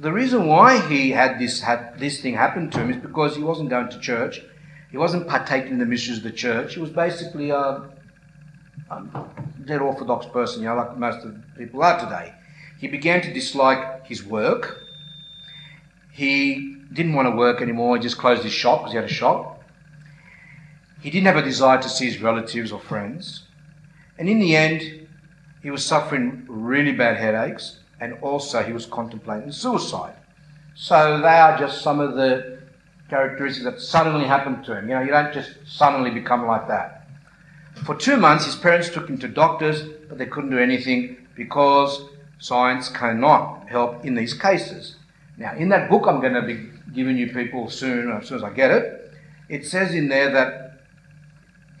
S1: the reason why he had this had this thing happen to him is because he wasn't going to church. He wasn't partaking in the mysteries of the church. He was basically a, a dead orthodox person, you know, like most of the people are today. He began to dislike his work. He didn't want to work anymore. He just closed his shop because he had a shop. He didn't have a desire to see his relatives or friends. And in the end, he was suffering really bad headaches and also he was contemplating suicide. So they are just some of the characteristics that suddenly happened to him. You know, you don't just suddenly become like that. For two months, his parents took him to doctors, but they couldn't do anything because science cannot help in these cases. Now, in that book I'm going to be giving you people soon, as soon as I get it, it says in there that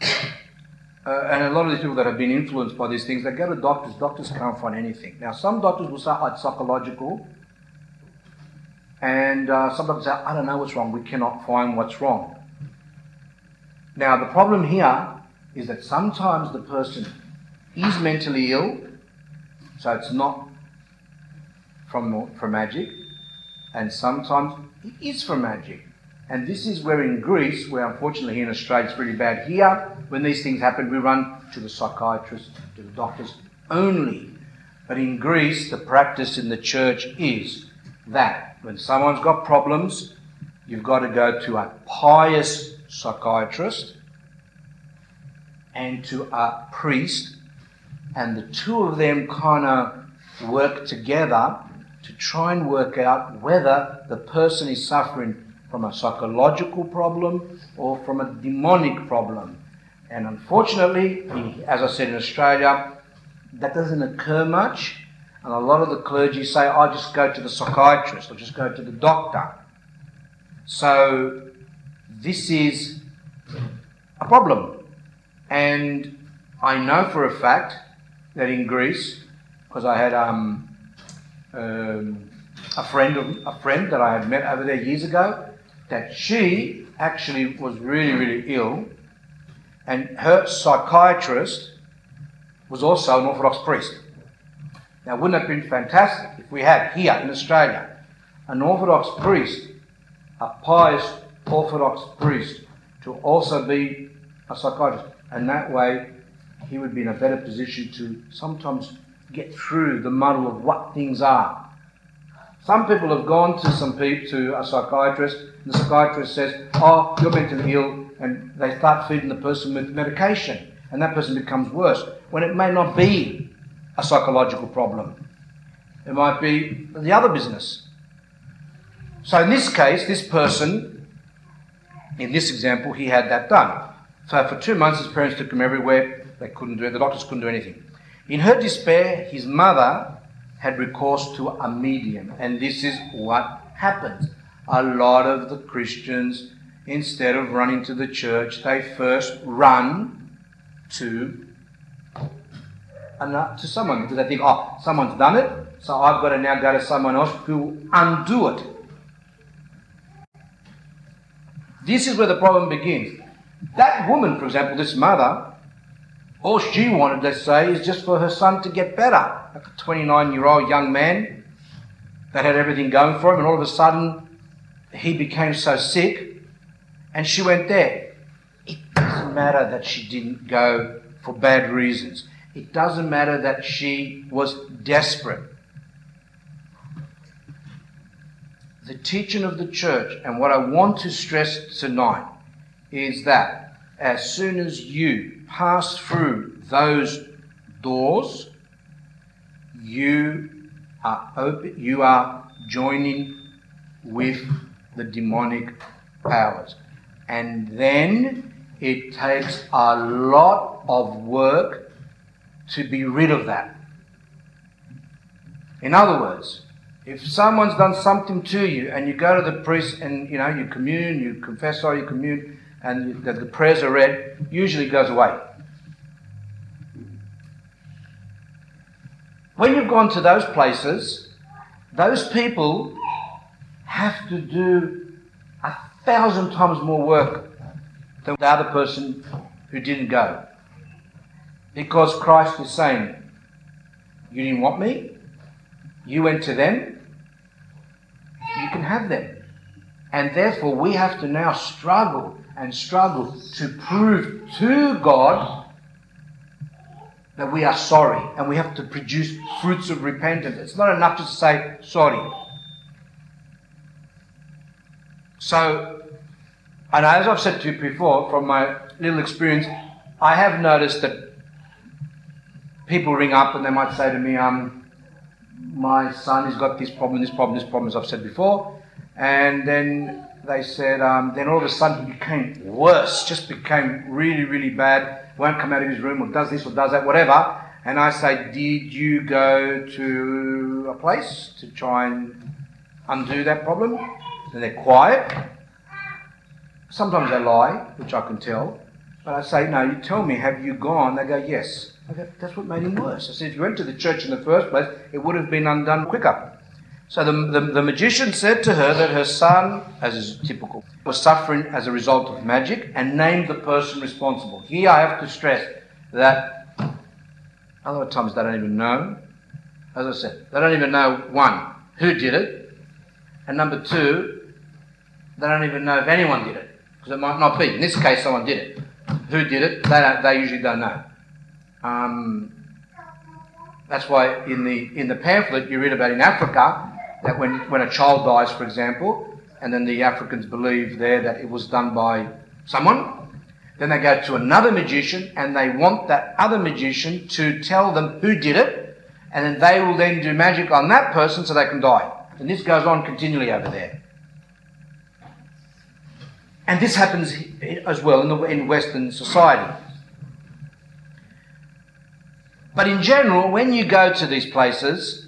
S1: uh, and a lot of these people that have been influenced by these things, they go to doctors. Doctors can't find anything. Now, some doctors will say, oh, it's psychological. And uh, some doctors say, I don't know what's wrong. We cannot find what's wrong. Now, the problem here is that sometimes the person is mentally ill, so it's not from, from magic, and sometimes it is from magic. And this is where in Greece, where unfortunately here in Australia it's really bad. Here, when these things happen, we run to the psychiatrist, to the doctors only. But in Greece, the practice in the church is that when someone's got problems, you've got to go to a pious psychiatrist and to a priest, and the two of them kind of work together to try and work out whether the person is suffering from a psychological problem or from a demonic problem. And unfortunately, as I said in Australia, that doesn't occur much. And a lot of the clergy say, I just go to the psychiatrist or just go to the doctor. So this is a problem. And I know for a fact that in Greece, because I had um, um, a friend of, a friend that I had met over there years ago, that she actually was really, really ill, and her psychiatrist was also an Orthodox priest. Now, wouldn't it have been fantastic if we had here in Australia an Orthodox priest, a pious Orthodox priest, to also be a psychiatrist? And that way, he would be in a better position to sometimes get through the muddle of what things are some people have gone to some people, to a psychiatrist, and the psychiatrist says, "Oh, you're mentally ill," and they start feeding the person with medication, and that person becomes worse. When it may not be a psychological problem, it might be the other business. So in this case, this person, in this example, he had that done. So for two months, his parents took him everywhere. They couldn't do it. The doctors couldn't do anything. In her despair, his mother had recourse to a medium. And this is what happens. A lot of the Christians, instead of running to the church, they first run to to someone because they think, oh, someone's done it, so I've got to now go to someone else will undo it. This is where the problem begins. That woman, for example, this mother, all she wanted to say is just for her son to get better like a 29 year old young man that had everything going for him, and all of a sudden he became so sick, and she went there. It doesn't matter that she didn't go for bad reasons, it doesn't matter that she was desperate. The teaching of the church, and what I want to stress tonight, is that as soon as you pass through those doors, you are open, you are joining with the demonic powers. And then it takes a lot of work to be rid of that. In other words, if someone's done something to you and you go to the priest and you know you commune, you confess or you commune, and the, the prayers are read, usually goes away. When you've gone to those places, those people have to do a thousand times more work than the other person who didn't go. Because Christ is saying, You didn't want me? You went to them? You can have them. And therefore, we have to now struggle and struggle to prove to God that we are sorry and we have to produce fruits of repentance. It's not enough to say sorry. So, and as I've said to you before, from my little experience, I have noticed that people ring up and they might say to me, um, my son has got this problem, this problem, this problem, as I've said before. And then they said, um, then all of a sudden he became worse, just became really, really bad, won't come out of his room or does this or does that, whatever. And I say, did you go to a place to try and undo that problem? And they're quiet. Sometimes they lie, which I can tell. But I say, no, you tell me, have you gone? They go, yes. I go, that's what made him worse. I said, if you went to the church in the first place, it would have been undone quicker. So the, the, the, magician said to her that her son, as is typical, was suffering as a result of magic and named the person responsible. Here I have to stress that a lot of times they don't even know. As I said, they don't even know, one, who did it, and number two, they don't even know if anyone did it, because it might not be. In this case, someone did it. Who did it? They, they usually don't know. Um, that's why in the in the pamphlet you read about in Africa that when, when a child dies, for example, and then the Africans believe there that it was done by someone, then they go to another magician and they want that other magician to tell them who did it, and then they will then do magic on that person so they can die. And this goes on continually over there. And this happens as well in, the, in Western society. But in general, when you go to these places,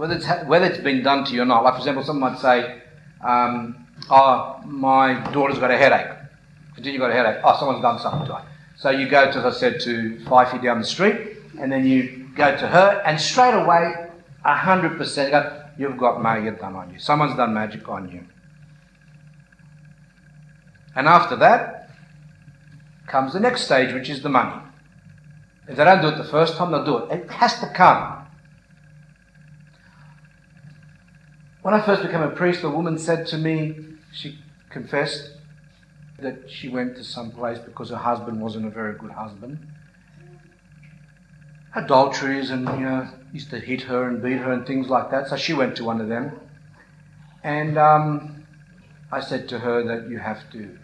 S1: whether it's, ha- whether it's been done to you or not. Like, for example, someone might say, um, Oh, my daughter's got a headache. Continue got a headache. Oh, someone's done something to her. So you go to, as I said, to Fifi down the street, and then you go to her, and straight away, 100% go, You've got magic done on you. Someone's done magic on you. And after that comes the next stage, which is the money. If they don't do it the first time, they'll do it. It has to come. When I first became a priest, a woman said to me, she confessed that she went to some place because her husband wasn't a very good husband. Adulteries and, you know, used to hit her and beat her and things like that. So she went to one of them. And um, I said to her that you have to,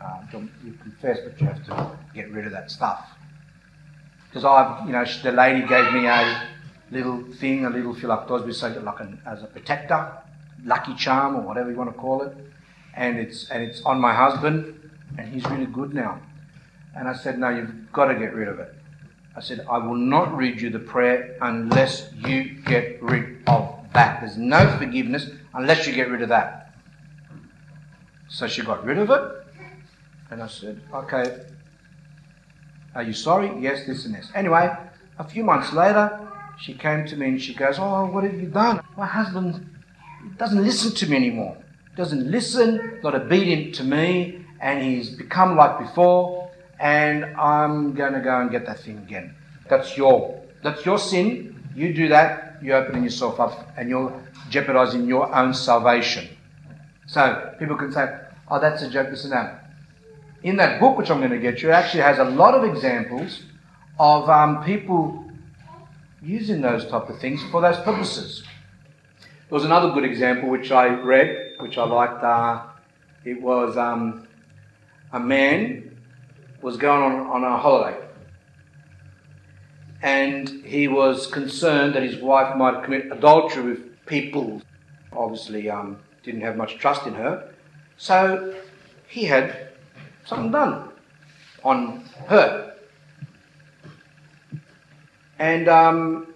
S1: uh, you confess, but you have to get rid of that stuff. Because I've, you know, the lady gave me a little thing, a little phylacteries, we say like an, as a protector, lucky charm or whatever you want to call it, and it's and it's on my husband, and he's really good now. And I said, no, you've got to get rid of it. I said, I will not read you the prayer unless you get rid of that. There's no forgiveness unless you get rid of that. So she got rid of it, and I said, okay, are you sorry? Yes, this and this. Anyway, a few months later, she came to me and she goes, Oh, what have you done? My husband doesn't listen to me anymore. Doesn't listen, not obedient to me, and he's become like before, and I'm going to go and get that thing again. That's your, that's your sin. You do that, you're opening yourself up, and you're jeopardizing your own salvation. So people can say, Oh, that's a joke, this and that. In that book, which I'm going to get you, it actually has a lot of examples of um, people using those type of things for those purposes. There was another good example which I read, which I liked. Uh, it was um, a man was going on, on a holiday, and he was concerned that his wife might commit adultery with people. Obviously, um, didn't have much trust in her, so he had something done on her. And um,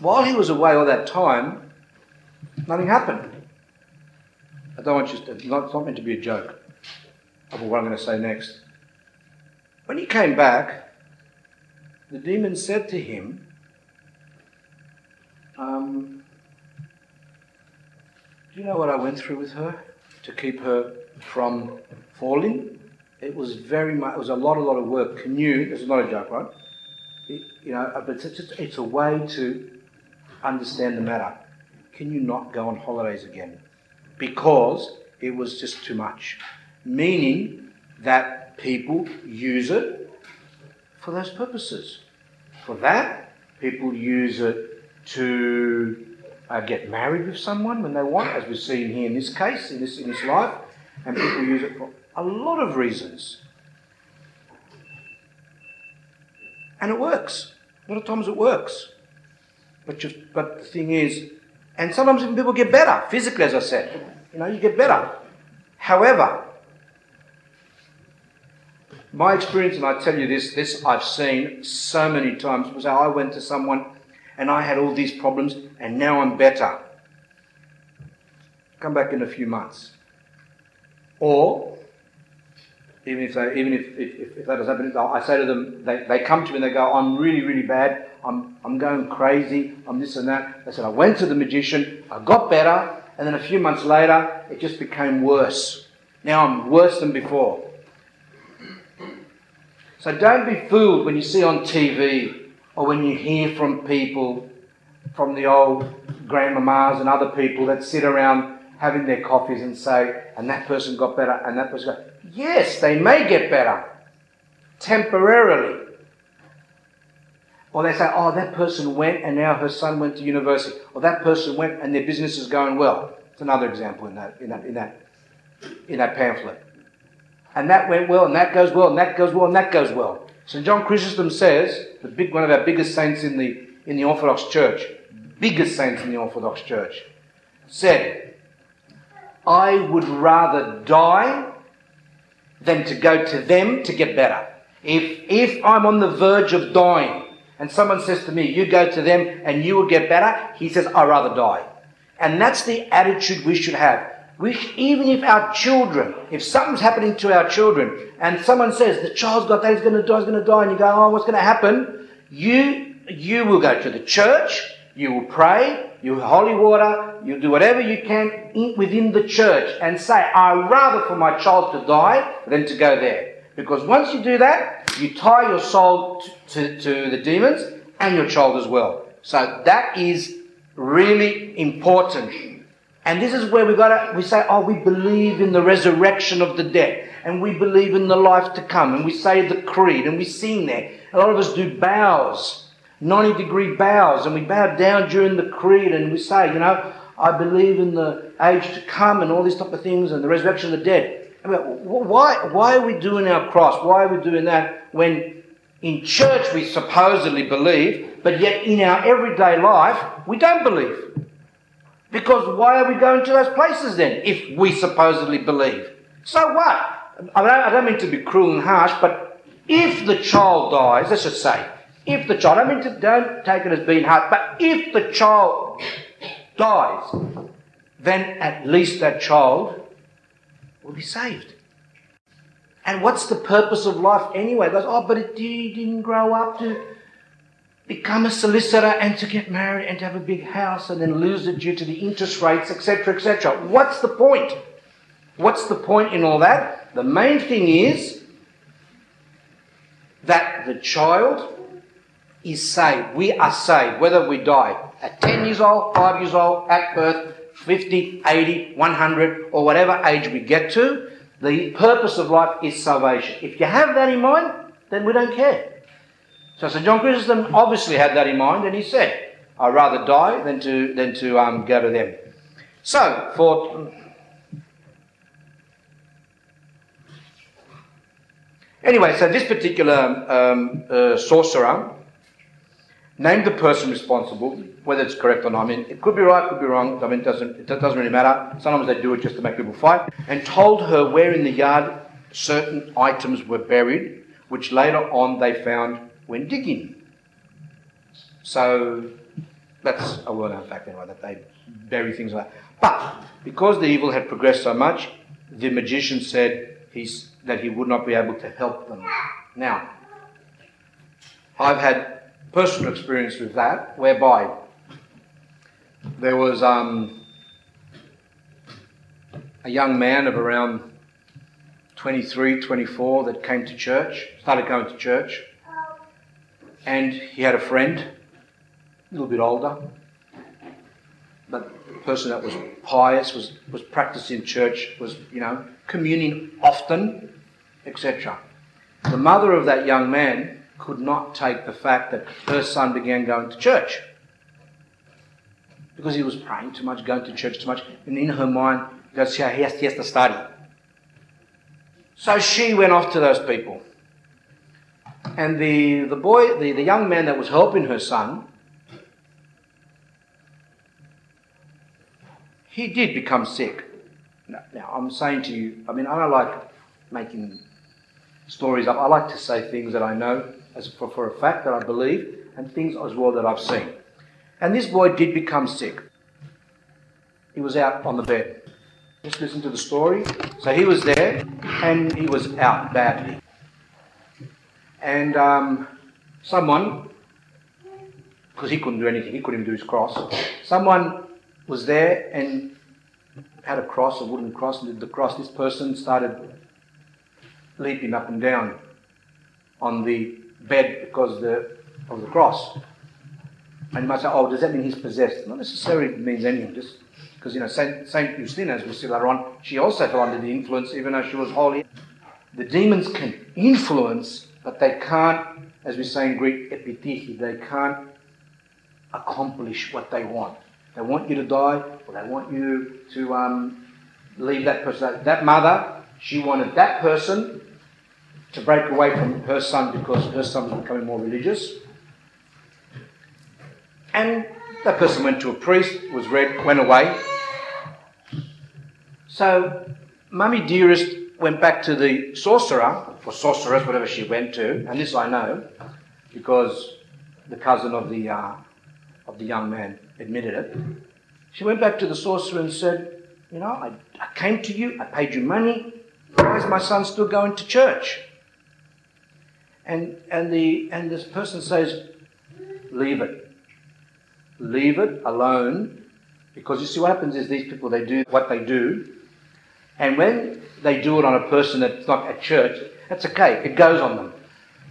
S1: while he was away all that time, nothing happened. I don't want you to, it's not meant to be a joke of what I'm going to say next. When he came back, the demon said to him, um, Do you know what I went through with her to keep her from falling? It was very much, it was a lot, a lot of work. Can you, this is not a joke, right? You know, but it's, it's a way to understand the matter. Can you not go on holidays again? Because it was just too much. Meaning that people use it for those purposes. For that, people use it to uh, get married with someone when they want, as we've seen here in this case, in this, in this life, and people use it for a lot of reasons. And it works. A lot of times it works. But, just, but the thing is, and sometimes even people get better physically, as I said. You know, you get better. However, my experience, and I tell you this, this I've seen so many times, was I went to someone and I had all these problems and now I'm better. Come back in a few months. Or, even if, they, even if, if, if that does happen, I say to them, they, they come to me and they go, I'm really, really bad. I'm, I'm going crazy. I'm this and that. They said, I went to the magician. I got better. And then a few months later, it just became worse. Now I'm worse than before. So don't be fooled when you see on TV or when you hear from people, from the old grandmamas and other people that sit around having their coffees and say, and that person got better, and that person got. Yes, they may get better temporarily. Or they say, oh, that person went and now her son went to university. Or that person went and their business is going well. It's another example in that, in that, in that, in that pamphlet. And that went well, and that goes well, and that goes well, and that goes well. St. John Chrysostom says, the big, one of our biggest saints in the, in the Orthodox Church, biggest saints in the Orthodox Church, said, I would rather die than to go to them to get better. If, if I'm on the verge of dying and someone says to me, You go to them and you will get better, he says, I'd rather die. And that's the attitude we should have. We, even if our children, if something's happening to our children, and someone says the child's got that, he's going to die, he's going to die, and you go, oh, what's going to happen? You, you will go to the church, you will pray, you holy water, you do whatever you can in, within the church and say, I'd rather for my child to die than to go there. Because once you do that, you tie your soul to, to, to the demons and your child as well. So that is really important. And this is where we got to, we say, oh, we believe in the resurrection of the dead. And we believe in the life to come. And we say the creed and we sing there. A lot of us do bows 90 degree bows and we bow down during the creed and we say, you know, I believe in the age to come and all these type of things and the resurrection of the dead. I mean, why, why are we doing our cross? Why are we doing that when in church we supposedly believe, but yet in our everyday life we don't believe? Because why are we going to those places then if we supposedly believe? So what? I don't, I don't mean to be cruel and harsh, but if the child dies, let's just say, if the child, I mean, don't take it as being hard, but if the child dies, then at least that child will be saved. And what's the purpose of life anyway? It goes, oh, but it, he didn't grow up to become a solicitor and to get married and to have a big house and then lose it due to the interest rates, etc., etc. What's the point? What's the point in all that? The main thing is that the child is saved. We are saved, whether we die at 10 years old, 5 years old, at birth, 50, 80, 100, or whatever age we get to. The purpose of life is salvation. If you have that in mind, then we don't care. So St. John Chrysostom obviously had that in mind, and he said, I'd rather die than to, than to um, go to them. So, for. Anyway, so this particular um, uh, sorcerer Name the person responsible, whether it's correct or not. I mean, it could be right, could be wrong. I mean, it doesn't, it doesn't really matter. Sometimes they do it just to make people fight. And told her where in the yard certain items were buried, which later on they found when digging. So that's a well known fact anyway, that they bury things like that. But because the evil had progressed so much, the magician said he's, that he would not be able to help them. Now, I've had personal experience with that, whereby there was um, a young man of around 23, 24 that came to church, started going to church. and he had a friend, a little bit older, but the person that was pious, was, was practicing church, was, you know, communing often, etc. The mother of that young man could not take the fact that her son began going to church because he was praying too much, going to church too much, and in her mind, goes, he has, he has to study. So she went off to those people. And the, the boy, the, the young man that was helping her son, he did become sick. Now, now, I'm saying to you, I mean, I don't like making stories up. I like to say things that I know as for, for a fact that I believe, and things as well that I've seen. And this boy did become sick. He was out on the bed. Just listen to the story. So he was there, and he was out badly. And um, someone, because he couldn't do anything, he couldn't do his cross. Someone was there and had a cross, a wooden cross, and did the cross. This person started leaping up and down on the bed because the, of the cross. And you might say, oh, does that mean he's possessed? Not necessarily means anything, just because, you know, Saint, Saint Justina, as we see later on, she also fell under the influence, even though she was holy. The demons can influence, but they can't, as we say in Greek, epitichi, they can't accomplish what they want. They want you to die, or they want you to um, leave that person. That mother, she wanted that person to break away from her son because her son was becoming more religious. And that person went to a priest, was read, went away. So, Mummy Dearest went back to the sorcerer, or sorceress, whatever she went to, and this I know because the cousin of the, uh, of the young man admitted it. She went back to the sorcerer and said, You know, I, I came to you, I paid you money. Why is my son still going to church? And, and, the, and this person says, Leave it. Leave it alone. Because you see, what happens is these people, they do what they do. And when they do it on a person that's not at church, that's okay, it goes on them.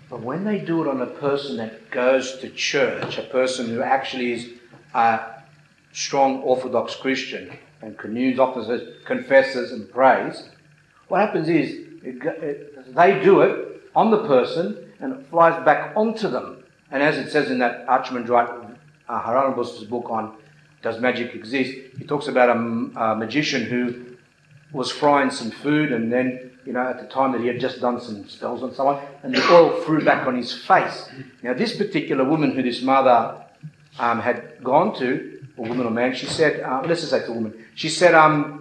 S1: But when they do it on a person that goes to church, a person who actually is a strong Orthodox Christian and communes, often confesses and prays, what happens is it, it, they do it on the person and it flies back onto them. And as it says in that Archimandrite uh, book on Does Magic Exist, he talks about a, a magician who was frying some food and then you know, at the time that he had just done some spells on someone, and the oil threw back on his face. Now, this particular woman who this mother um, had gone to, a woman or man, she said, uh, let's just say it's a woman, she said, um,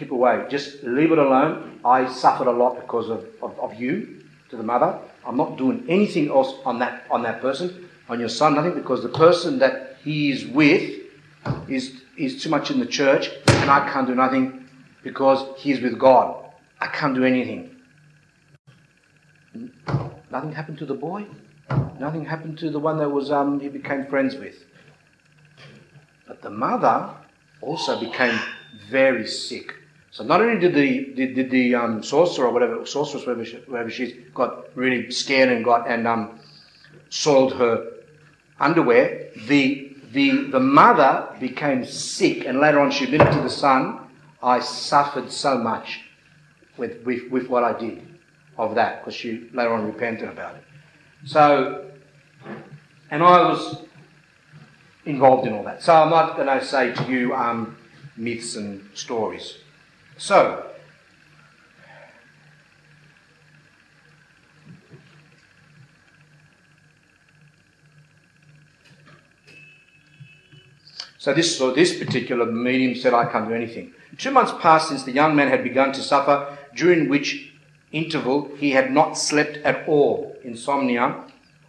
S1: keep away, just leave it alone. I suffered a lot because of, of, of you, to the mother. I'm not doing anything else on that, on that person, on your son, nothing, because the person that he is with is, is too much in the church, and I can't do nothing because he's with God. I can't do anything. Nothing happened to the boy. Nothing happened to the one that was um, he became friends with. But the mother also became very sick. So not only did the did, did the um, sorcerer or whatever sorceress whatever, she, whatever she's got really scared and got and um, soiled her underwear, the the the mother became sick and later on she admitted to the son, I suffered so much with, with, with what I did of that because she later on repented about it. So, and I was involved in all that. So I'm not going to say to you um, myths and stories. So, So this, so this particular medium said, I can't do anything. Two months passed since the young man had begun to suffer, during which interval he had not slept at all. Insomnia,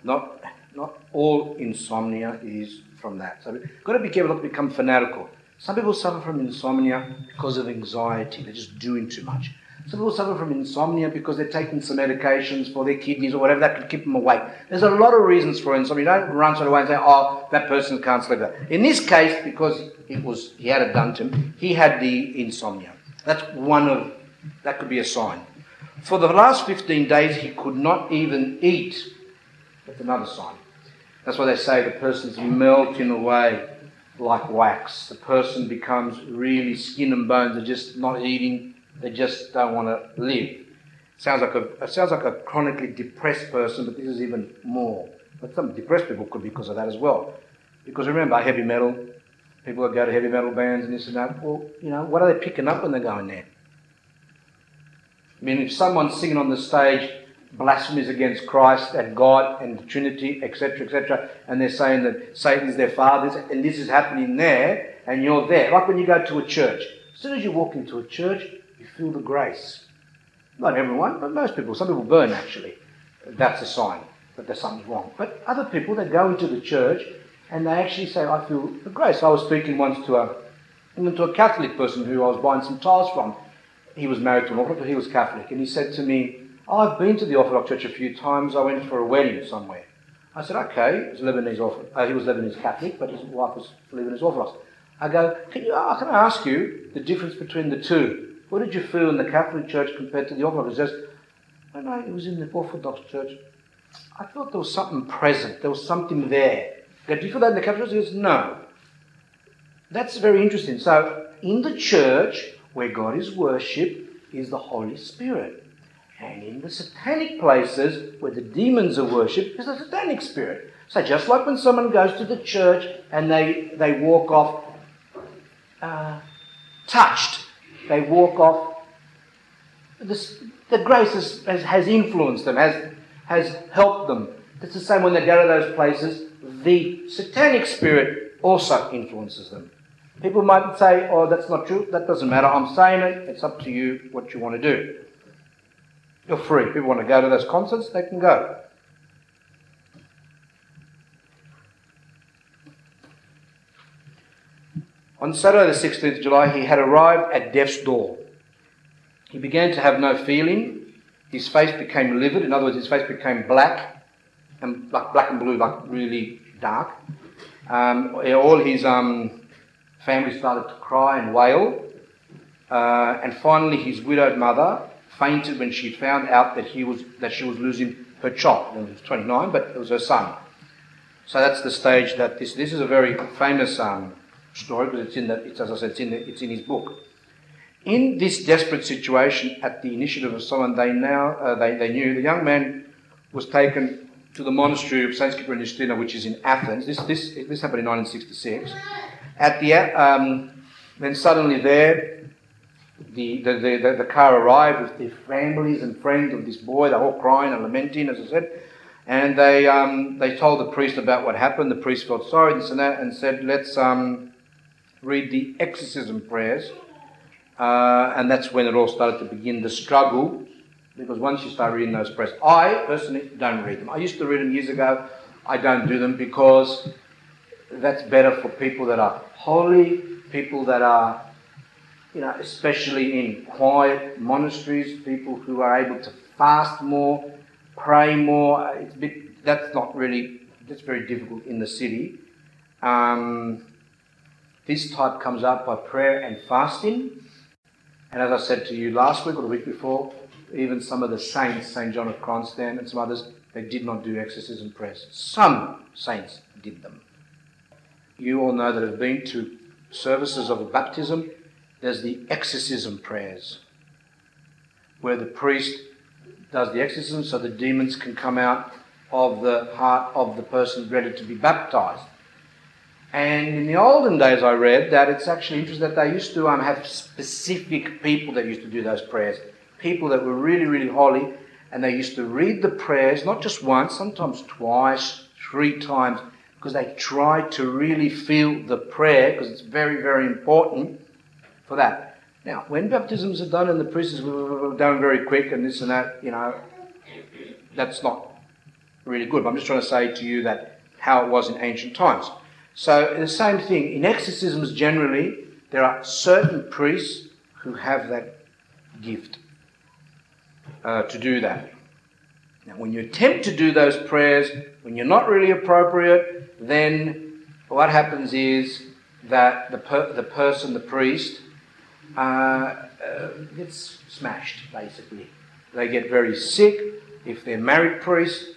S1: not, not all insomnia is from that. So we've got to be careful not to become fanatical. Some people suffer from insomnia because of anxiety. They're just doing too much. Some people suffer from insomnia because they're taking some medications for their kidneys or whatever that could keep them awake. There's a lot of reasons for insomnia. You don't run straight away and say, oh, that person can't sleep. In this case, because it was he had it done he had the insomnia. That's one of, that could be a sign. For the last 15 days, he could not even eat. That's another sign. That's why they say the person's melting away like wax. The person becomes really skin and bones. They're just not eating. They just don't want to live. Sounds like a sounds like a chronically depressed person, but this is even more. But some depressed people could be because of that as well. Because remember, heavy metal, people that go to heavy metal bands and this and that. Well, you know, what are they picking up when they're going there? I mean, if someone's singing on the stage blasphemies against Christ and God and the Trinity, etc., etc., and they're saying that Satan's their father, and this is happening there, and you're there. Like when you go to a church. As soon as you walk into a church, you feel the grace. Not everyone, but most people. Some people burn actually. That's a sign that there's something wrong. But other people, they go into the church and they actually say, I feel the grace. I was speaking once to a, to a Catholic person who I was buying some tiles from. He was married to an Orthodox, he was Catholic. And he said to me, I've been to the Orthodox Church a few times. I went for a wedding somewhere. I said, okay. He was Lebanese, Orthodox. Uh, he was Lebanese Catholic, but his wife was Lebanese Orthodox. I go, can, you, uh, can I ask you the difference between the two? What did you feel in the Catholic Church compared to the Orthodox? He says, when I was in the Orthodox Church, I thought there was something present. There was something there. Do you feel that in the Catholic Church? He says, no. That's very interesting. So, in the church, where God is worshipped, is the Holy Spirit. And in the satanic places, where the demons are worshipped, is the satanic spirit. So, just like when someone goes to the church and they, they walk off uh, touched, they walk off, the, grace has, has, has influenced them, has, has helped them. It's the same when they go to those places the satanic spirit also influences them. People might say, oh, that's not true. That doesn't matter. I'm saying it. It's up to you what you want to do. You're free. People want to go to those concerts, they can go. On Saturday, the 16th of July, he had arrived at death's door. He began to have no feeling. His face became livid. In other words, his face became black, and like black and blue, like really dark. Um, all his um, family started to cry and wail. Uh, and finally, his widowed mother fainted when she found out that, he was, that she was losing her child. He was 29, but it was her son. So that's the stage that this, this is a very famous um, story because it's in the, it's, as I said, it's in, the, it's in his book. In this desperate situation, at the initiative of someone they now uh, they, they knew, the young man was taken to the monastery of Saint Cyprian which is in Athens. This, this, this happened in 1966. At the, um, then suddenly there, the, the, the, the, car arrived with the families and friends of this boy. They're all crying and lamenting, as I said. And they, um, they told the priest about what happened. The priest felt sorry, this and that, and said, let's um, read the exorcism prayers. Uh, and that's when it all started to begin the struggle because once you start reading those prayers, I personally don't read them. I used to read them years ago. I don't do them because that's better for people that are holy, people that are, you know, especially in quiet monasteries, people who are able to fast more, pray more. It's a bit, that's not really, that's very difficult in the city. Um, this type comes out by prayer and fasting. And as I said to you last week or the week before, even some of the saints, St. John of Kronstadt and some others, they did not do exorcism prayers. Some saints did them. You all know that have been to services of a baptism, there's the exorcism prayers, where the priest does the exorcism so the demons can come out of the heart of the person ready to be baptized. And in the olden days, I read that it's actually interesting that they used to um, have specific people that used to do those prayers people that were really, really holy, and they used to read the prayers, not just once, sometimes twice, three times, because they tried to really feel the prayer, because it's very, very important for that. Now, when baptisms are done and the priest is done very quick and this and that, you know, that's not really good. But I'm just trying to say to you that how it was in ancient times. So the same thing in exorcisms generally, there are certain priests who have that gift uh, to do that. Now, when you attempt to do those prayers, when you're not really appropriate, then what happens is that the, per- the person, the priest, uh, uh, gets smashed, basically. They get very sick. If they're married priests,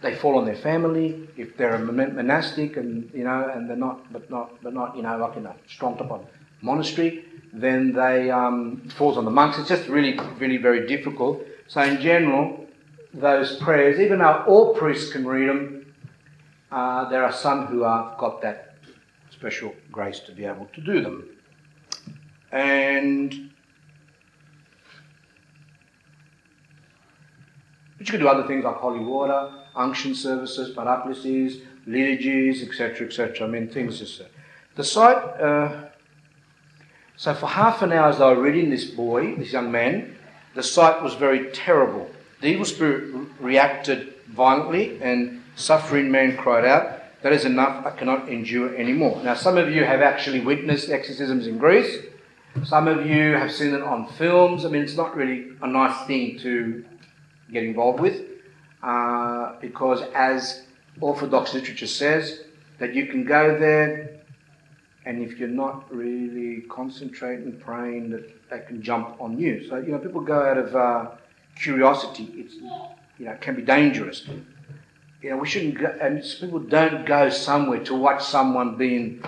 S1: they fall on their family. If they're a monastic and you know, and they're not, but not, but not, you know, like in a strong top on monastery, then they um, falls on the monks. It's just really, really very difficult. So in general, those prayers, even though all priests can read them, uh, there are some who have got that special grace to be able to do them. And but you can do other things like holy water, unction services, paraklesis, liturgies, etc., etc. I mean, things just. Uh, the site. Uh, so for half an hour, as I was reading this boy, this young man, the sight was very terrible. The evil spirit reacted violently, and suffering man cried out, That is enough, I cannot endure anymore. Now, some of you have actually witnessed exorcisms in Greece. Some of you have seen it on films. I mean, it's not really a nice thing to get involved with uh, because, as Orthodox literature says, that you can go there and if you're not really concentrating, praying, that they can jump on you. So, you know, people go out of uh, curiosity. It's, you know, it can be dangerous. You know, we shouldn't go, and people don't go somewhere to watch someone being,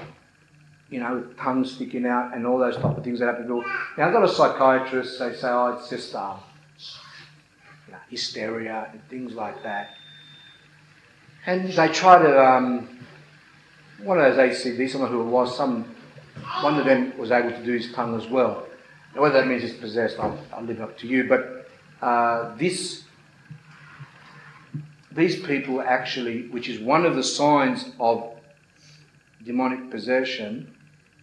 S1: you know, with tongue sticking out and all those type of things that happen to people. Now, I've got a psychiatrist, they say, oh, it's just uh, you know, hysteria and things like that. And they try to, um, one of those ACD, someone who it was, some, one of them was able to do his tongue as well. Now, whether that means he's possessed, I'll, I'll leave it up to you. But uh, this, these people actually, which is one of the signs of demonic possession,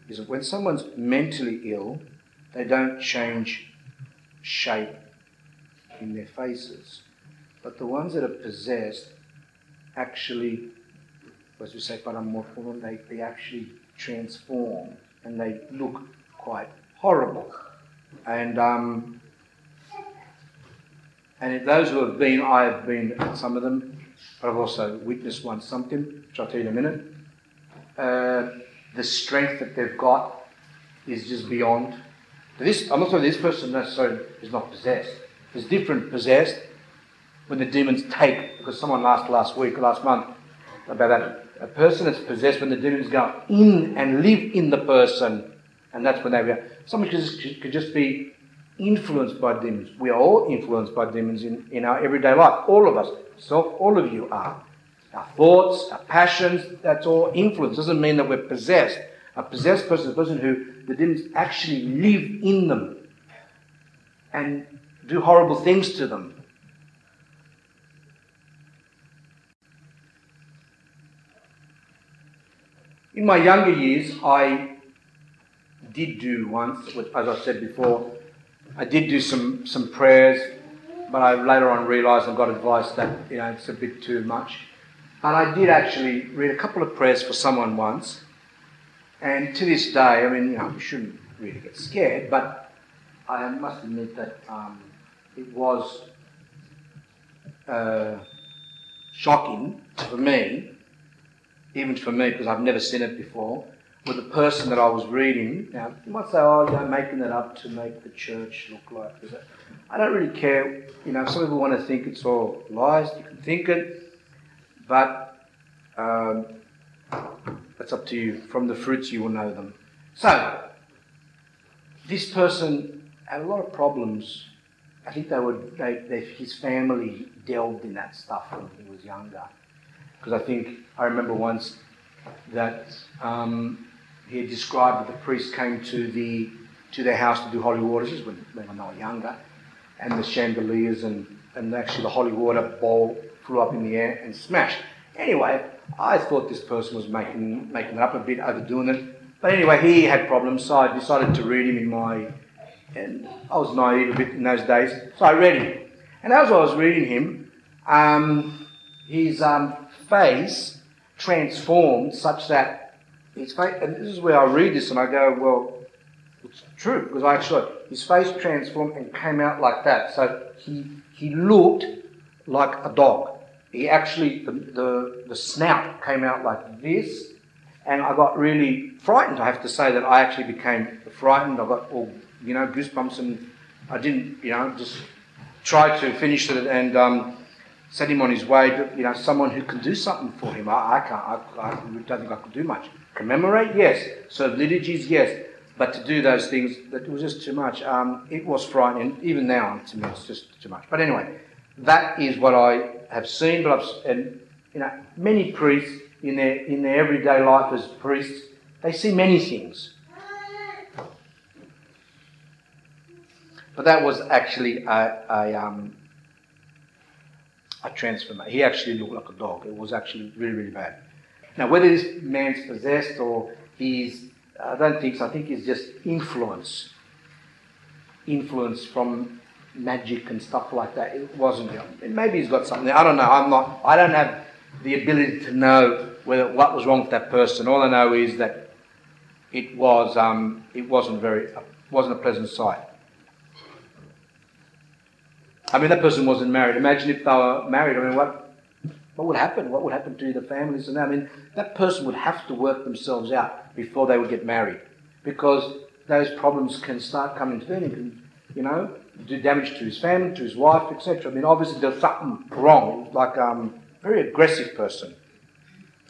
S1: is that when someone's mentally ill, they don't change shape in their faces. But the ones that are possessed actually as we say, paramorphon, they, they actually transform and they look quite horrible. And um, and those who have been, I have been at some of them, but I've also witnessed one something, which I'll tell you in a minute. Uh, the strength that they've got is just beyond. This, I'm not saying this person necessarily is not possessed. There's different possessed when the demons take, because someone asked last week, last month, about that a person that's possessed when the demons go in and live in the person, and that's when they react. Someone could just, could just be influenced by demons. We are all influenced by demons in, in our everyday life. All of us. So all of you are. Our thoughts, our passions, that's all influence. Doesn't mean that we're possessed. A possessed person is a person who the demons actually live in them and do horrible things to them. In my younger years, I did do once, as I said before, I did do some, some prayers, but I later on realised and got advice that you know it's a bit too much. But I did actually read a couple of prayers for someone once, and to this day, I mean, you know, we shouldn't really get scared, but I must admit that um, it was uh, shocking for me even for me, because I've never seen it before, with the person that I was reading. Now, you might say, oh, you're making that up to make the church look like. I don't really care. You know, some people want to think it's all lies. You can think it, but um, that's up to you. From the fruits, you will know them. So, this person had a lot of problems. I think they would. They, they, his family delved in that stuff when he was younger because I think I remember once that um, he had described that the priest came to the to their house to do holy waters when, when they were younger, and the chandeliers and, and actually the holy water bowl flew up in the air and smashed. Anyway, I thought this person was making making it up a bit, overdoing it. But anyway, he had problems, so I decided to read him in my. And I was naive a bit in those days, so I read him. And as I was reading him, um, his um, face transformed such that his face, and this is where I read this and I go, well, it's true, because I actually, his face transformed and came out like that. So he, he looked like a dog. He actually, the, the, the snout came out like this, and I got really frightened. I have to say that I actually became frightened. I got all, you know, goosebumps, and I didn't, you know, just try to finish it and um, set him on his way to, you know, someone who can do something for him. I, I can't, I, I don't think I could do much. Commemorate, yes. Serve liturgies, yes. But to do those things, that was just too much. Um, it was frightening. Even now, to me, it's just too much. But anyway, that is what I have seen. But I've, and you know, many priests in their in their everyday life as priests, they see many things. But that was actually a, a, um, a transformation. He actually looked like a dog. It was actually really, really bad. Now, whether this man's possessed or he's, I don't think so. I think he's just influence. Influence from magic and stuff like that. It wasn't. Maybe he's got something. I don't know. I'm not. I don't have the ability to know whether what was wrong with that person. All I know is that it was. Um, it wasn't very. wasn't a pleasant sight. I mean, that person wasn't married. Imagine if they were married. I mean, what, what would happen? What would happen to the families? And I mean, that person would have to work themselves out before they would get married, because those problems can start coming to them. You know, do damage to his family, to his wife, etc. I mean, obviously there's something wrong. Like um, very aggressive person.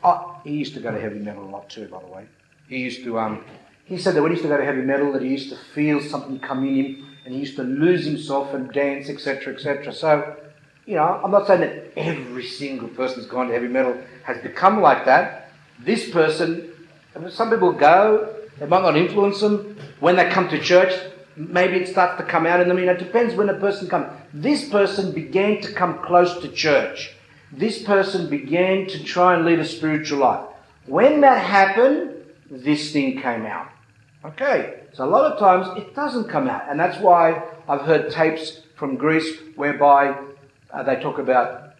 S1: Oh, he used to go to heavy metal a lot too, by the way. He used to. Um, he said that when he used to go to heavy metal, that he used to feel something come in him and he used to lose himself and dance, etc., etc. So, you know, I'm not saying that every single person who's gone to heavy metal has become like that. This person, some people go, they might not influence them. When they come to church, maybe it starts to come out in them. You know, it depends when a person comes. This person began to come close to church. This person began to try and lead a spiritual life. When that happened, this thing came out. Okay, so a lot of times it doesn't come out, and that's why I've heard tapes from Greece whereby uh, they talk about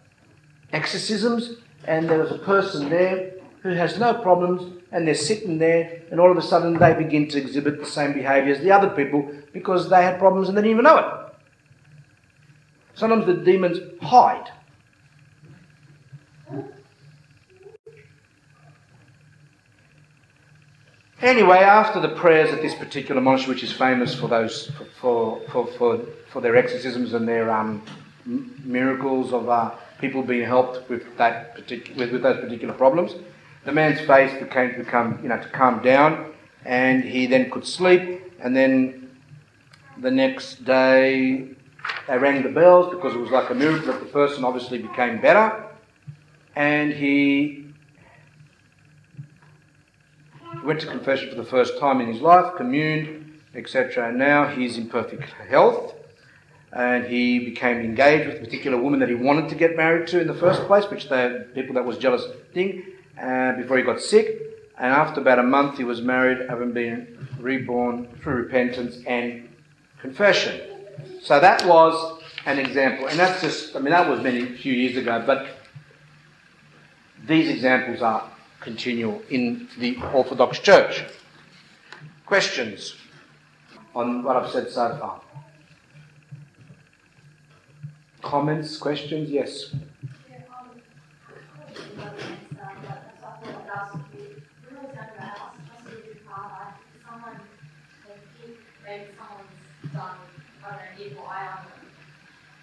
S1: exorcisms, and there was a person there who has no problems, and they're sitting there, and all of a sudden they begin to exhibit the same behaviour as the other people because they had problems and they didn't even know it. Sometimes the demons hide. Anyway, after the prayers at this particular monastery, which is famous for those for for for, for their exorcisms and their um, miracles of uh, people being helped with that particular with, with those particular problems, the man's face became to become you know to calm down, and he then could sleep. And then the next day, they rang the bells because it was like a miracle that the person obviously became better, and he went to confession for the first time in his life, communed, etc. And now he's in perfect health. And he became engaged with a particular woman that he wanted to get married to in the first place, which the people that was jealous thing, uh, before he got sick. And after about a month, he was married, having been reborn through repentance and confession. So that was an example. And that's just, I mean, that was many, few years ago, but these examples are continual in the Orthodox Church. Questions on what I've said so far? Comments, questions? Yes.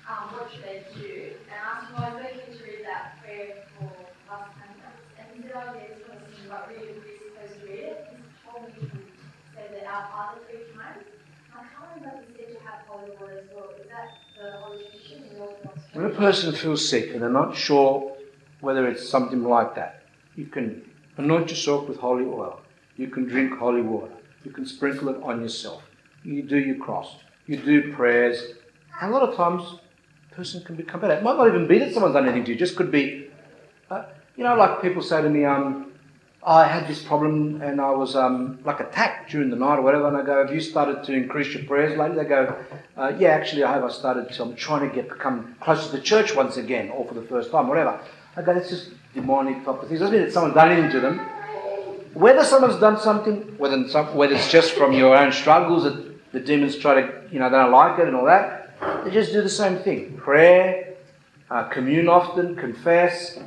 S5: Um, what should they do? And ask why is they to read that prayer for last and he said, oh, yeah, it's one of the to read it. He told me to say our Father three times. I can't remember if he said to have holy water as well. Is that the Holy in
S1: When a person feels sick and they're not sure whether it's something like that, you can anoint yourself with holy oil. You can drink holy water. You can sprinkle it on yourself. You do your cross. You do prayers. And a lot of times, a person can become better. It might not even be that someone's done anything to you. It just could be uh, you know, like people say to me, um, I had this problem and I was um, like attacked during the night or whatever, and I go, Have you started to increase your prayers lately? They go, uh, Yeah, actually, I have. I started to, I'm trying to get become closer to the church once again, or for the first time, whatever. I go, It's just demonic type of things. Doesn't mean that someone's done anything to them. Whether someone's done something, whether, some, whether it's just from your own struggles that the demons try to, you know, they don't like it and all that, they just do the same thing. Prayer, uh, commune often, confess,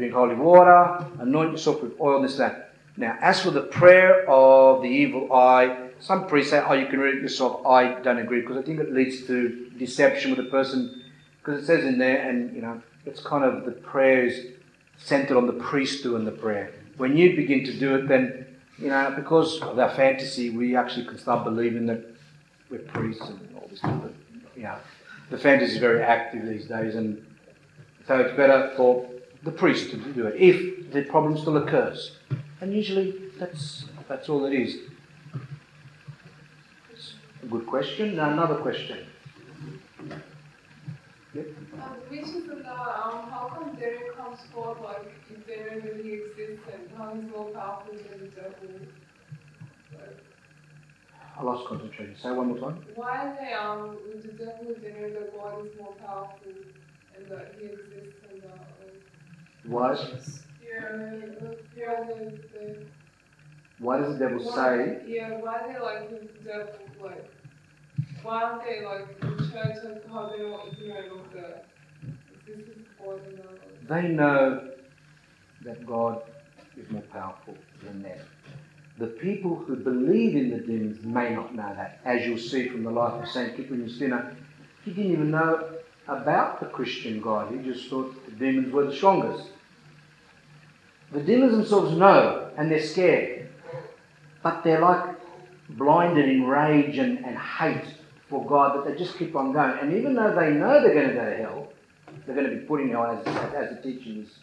S1: drink holy water, anoint yourself with oil, and this, that. Now, as for the prayer of the evil eye, some priests say, oh, you can read it yourself. I don't agree because I think it leads to deception with the person because it says in there, and you know, it's kind of the prayer is centered on the priest doing the prayer. When you begin to do it, then, you know, because of our fantasy, we actually can start believing that we're priests and all this stuff. But, you know, the fantasy is very active these days, and so it's better for the priest to do it if the problem still occurs. And usually that's, that's all it is. It's a good question. Now, another question. Yep.
S3: Um, is the um, how come Derek comes forth like if Derek really exists and how he's more powerful than the devil? Like,
S1: I lost concentration. Say one more time.
S3: why are they um with the devil there that God is more powerful and that he exists and that like,
S1: Why,
S3: the, the
S1: does the devil
S3: why,
S1: say
S3: yeah, why they like the devil like why aren't they like in church and how they're not ignorant of the and that like,
S1: they know that God is more powerful than them? The people who believe in the demons may not know that, as you'll see from the life of Saint Cyprian Justina. He didn't even know about the Christian God. He just thought the demons were the strongest. The demons themselves know, and they're scared. But they're like blinded in rage and, and hate for God that they just keep on going. And even though they know they're going to go to hell, they're going to be put in hell as, as, the teaching is,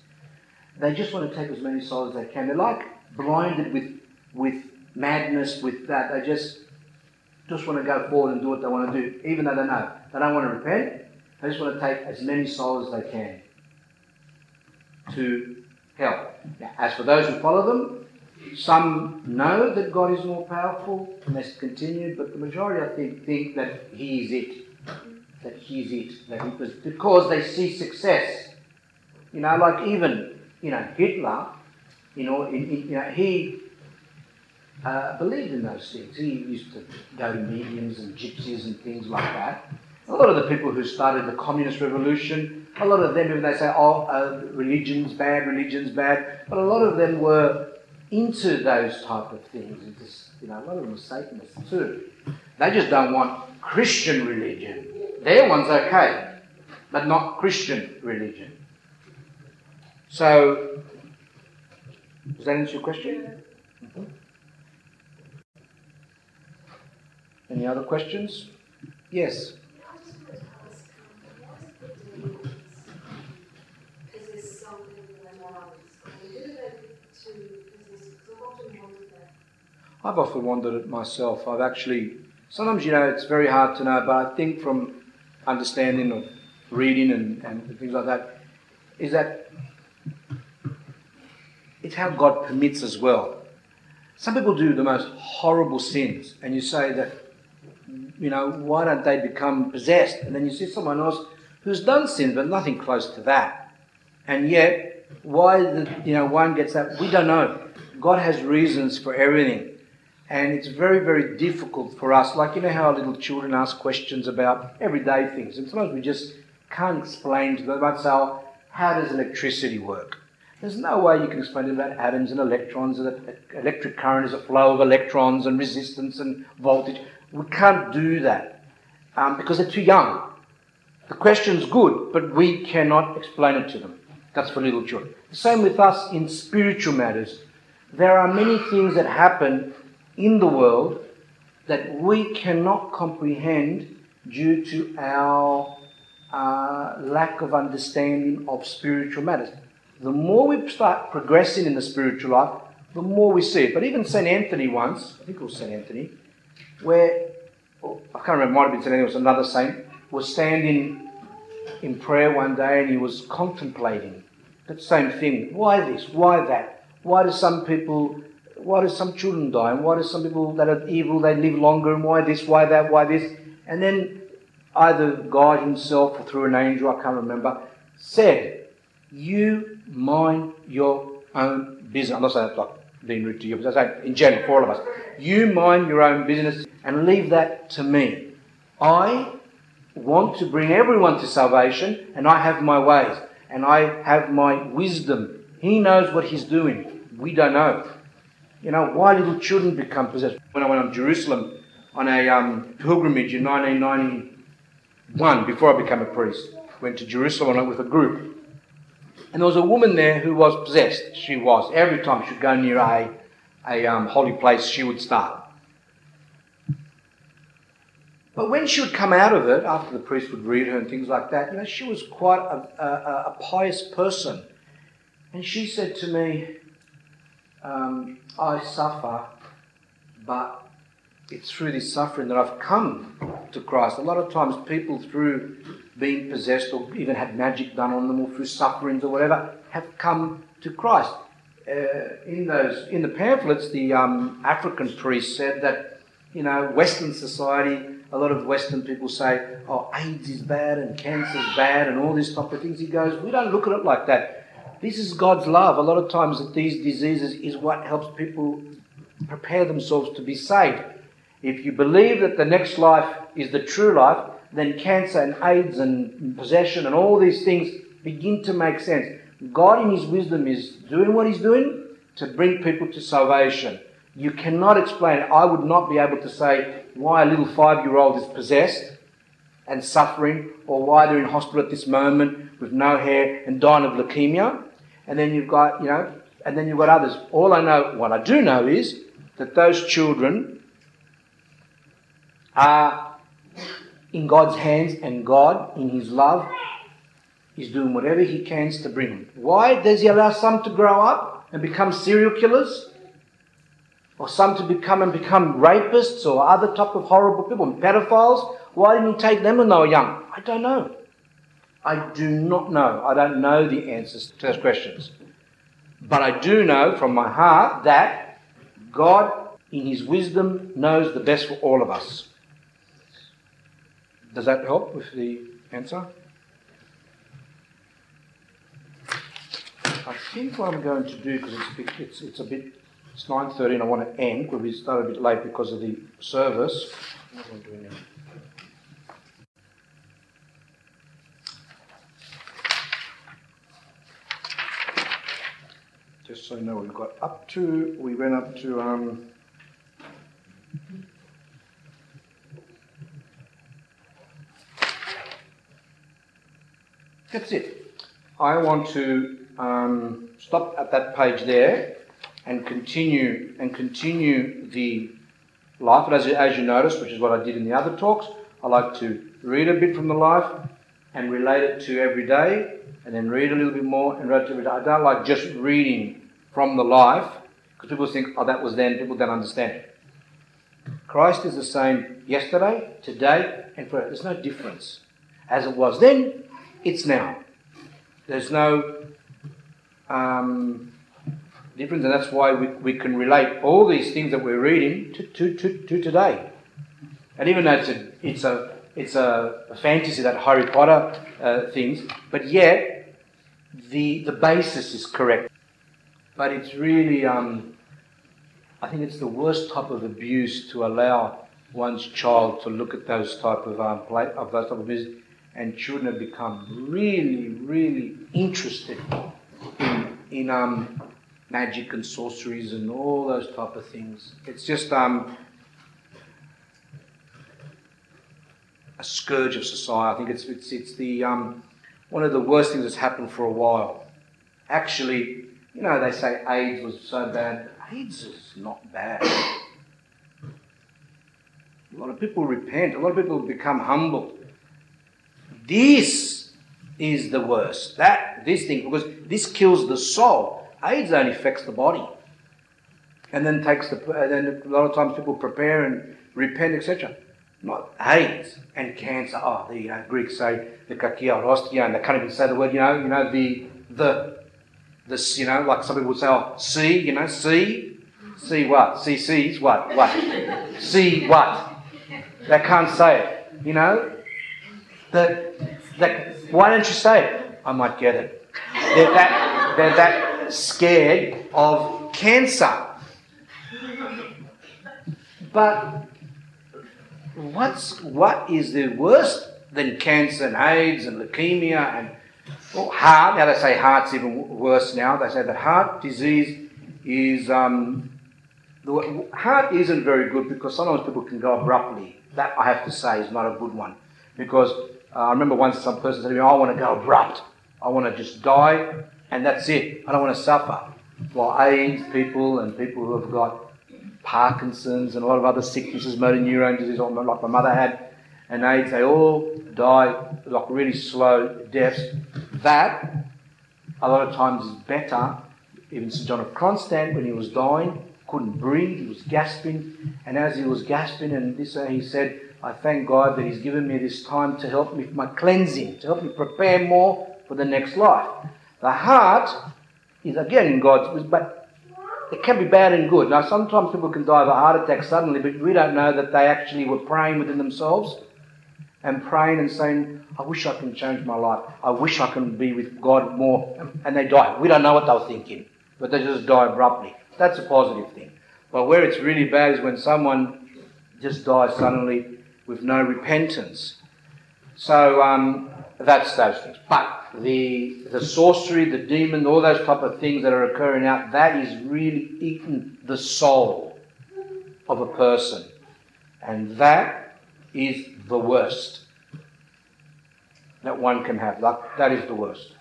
S1: they just want to take as many souls as they can. They're like blinded with, with madness, with that. They just, just want to go forward and do what they want to do, even though they know. They don't want to repent. They just want to take as many souls as they can to hell. Now, as for those who follow them, some know that God is more powerful and they continue, but the majority, I think, think that He is it. That He is it. That because they see success. You know, like even, you know, Hitler, you know, in, in, you know he uh, believed in those things. He used to go to mediums and gypsies and things like that. A lot of the people who started the communist revolution, a lot of them, even they say, oh, uh, religion's bad, religion's bad, but a lot of them were into those type of things. And just, you know, a lot of them were Satanists too. They just don't want Christian religion. Their one's okay, but not Christian religion. So, does that answer your question? Mhm. Any other questions? Yes.
S6: I just wanted to ask, um, what is the demons? Is this something that morals? And who do they to exist? Because I've often wondered that.
S1: I've often wondered it myself. I've actually, sometimes, you know, it's very hard to know, but I think from understanding of reading and, and things like that, is that it's how God permits as well. Some people do the most horrible sins, and you say that, you know, why don't they become possessed? And then you see someone else who's done sins, but nothing close to that. And yet, why the, you know one gets that, we don't know. God has reasons for everything. And it's very, very difficult for us. Like, you know how little children ask questions about everyday things. And sometimes we just can't explain to them. They might say, how does electricity work? There's no way you can explain to them about atoms and electrons, and that electric current is a flow of electrons and resistance and voltage. We can't do that um, because they're too young. The question's good, but we cannot explain it to them. That's for little children. The same with us in spiritual matters. There are many things that happen in the world that we cannot comprehend due to our uh, lack of understanding of spiritual matters. The more we start progressing in the spiritual life, the more we see it. But even St. Anthony once, I think it was St. Anthony, where, oh, I can't remember, might have been St. Anthony, it was another saint, was standing in prayer one day and he was contemplating that same thing. Why this? Why that? Why do some people, why do some children die? And why do some people that are evil, they live longer? And why this? Why that? Why this? And then either God Himself or through an angel, I can't remember, said, You mind your own business. I'm not saying that's like being rude to you, but I'm saying in general for all of us. You mind your own business and leave that to me. I want to bring everyone to salvation, and I have my ways, and I have my wisdom. He knows what He's doing. We don't know. You know, why little children become possessed? When I went to Jerusalem on a um, pilgrimage in 1991, before I became a priest, went to Jerusalem with a group. And there was a woman there who was possessed. She was. Every time she'd go near a, a um, holy place, she would start. But when she would come out of it, after the priest would read her and things like that, you know, she was quite a, a, a pious person. And she said to me, um, I suffer, but it's through this suffering that I've come to Christ. A lot of times, people, through being possessed or even had magic done on them or through sufferings or whatever, have come to Christ. Uh, in those in the pamphlets, the um, African priest said that you know Western society a lot of Western people say, oh, AIDS is bad and cancer is bad and all these type of things. He goes, we don't look at it like that. This is God's love. A lot of times that these diseases is what helps people prepare themselves to be saved. If you believe that the next life is the true life, then cancer and AIDS and possession and all these things begin to make sense. God, in His wisdom, is doing what He's doing to bring people to salvation. You cannot explain. I would not be able to say why a little five year old is possessed and suffering, or why they're in hospital at this moment with no hair and dying of leukemia. And then you've got, you know, and then you've got others. All I know, what I do know is that those children are in God's hands, and God, in His love, is doing whatever He can to bring them. Why does He allow some to grow up and become serial killers? or some to become and become rapists or other type of horrible people, pedophiles. Why didn't he take them when they were young? I don't know. I do not know. I don't know the answers to those questions. But I do know from my heart that God, in His wisdom, knows the best for all of us. Does that help with the answer? I think what I'm going to do, because it's, it's, it's a bit it's 9.30 and I want to end because we started a bit late because of the service. What am I doing now? Just so you know, we've got up to, we went up to, um, that's it. I want to um, stop at that page there and continue and continue the life. But as, as you notice, which is what I did in the other talks, I like to read a bit from the life and relate it to every day, and then read a little bit more and read it every day. I don't like just reading from the life because people think, oh, that was then. People don't understand. Christ is the same yesterday, today, and forever. There's no difference. As it was then, it's now. There's no um, difference, and that's why we, we can relate all these things that we're reading to, to, to, to today. And even though it's a, it's a, it's a, a fantasy, that Harry Potter uh, things, but yet the, the basis is correct. But it's really, um, I think it's the worst type of abuse to allow one's child to look at those type of um, play, of those type of music, and children have become really, really interested in in um, magic and sorceries and all those type of things. It's just um, a scourge of society. I think it's it's it's the um, one of the worst things that's happened for a while. Actually, you know, they say AIDS was so bad. AIDS is not bad. A lot of people repent. A lot of people become humble. This is the worst. That this thing because this kills the soul. AIDS only affects the body. And then takes the, and then a lot of times people prepare and repent, etc. Not AIDS and cancer. Oh, the Greeks say the kakia or and they can't even say the word. You know, you know the the this. You know, like some people would say, oh, see, you know, see, see what, see sees what, what, see what. They can't say it. You know, that that. Why don't you say it? I might get it. They're that. They're that scared of cancer. But what's what is the worst than cancer and AIDS and leukemia and well, heart? Now they say heart's even worse now. They say that heart disease is um, the heart isn't very good because sometimes people can go abruptly. That I have to say is not a good one because uh, I remember once some person said to me, "I want to go abrupt. I want to just die and that's it. I don't want to suffer. While AIDS people and people who have got Parkinson's and a lot of other sicknesses, motor neurone disease, like my mother had, and AIDS, they all die like really slow deaths. That, a lot of times, is better. Even St. John of Kronstadt, when he was dying, couldn't breathe, he was gasping, and as he was gasping, and this, uh, he said, I thank God that He's given me this time to help me with my cleansing, to help me prepare more for the next life. The heart is again in God's, but it can be bad and good. Now, sometimes people can die of a heart attack suddenly, but we don't know that they actually were praying within themselves and praying and saying, I wish I can change my life. I wish I can be with God more. And they die. We don't know what they were thinking, but they just die abruptly. That's a positive thing. But where it's really bad is when someone just dies suddenly with no repentance. So um, that's those things. But the the sorcery, the demon, all those type of things that are occurring out, that is really eating the soul of a person. And that is the worst that one can have. That, that is the worst.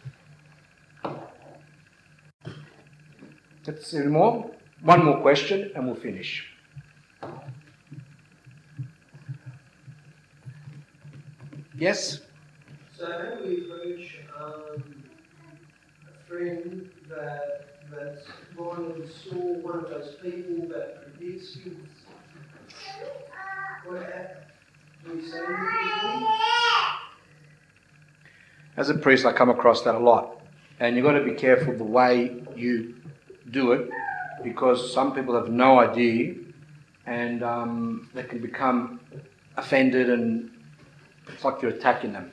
S1: Let's see more. One more question and we'll finish. Yes?
S4: So how we approach um, a friend that that's gone and saw one of those people that predicts you? What do we say
S1: As a priest, I come across that a lot. And you've got to be careful the way you do it because some people have no idea and um, they can become offended and it's like you're attacking them.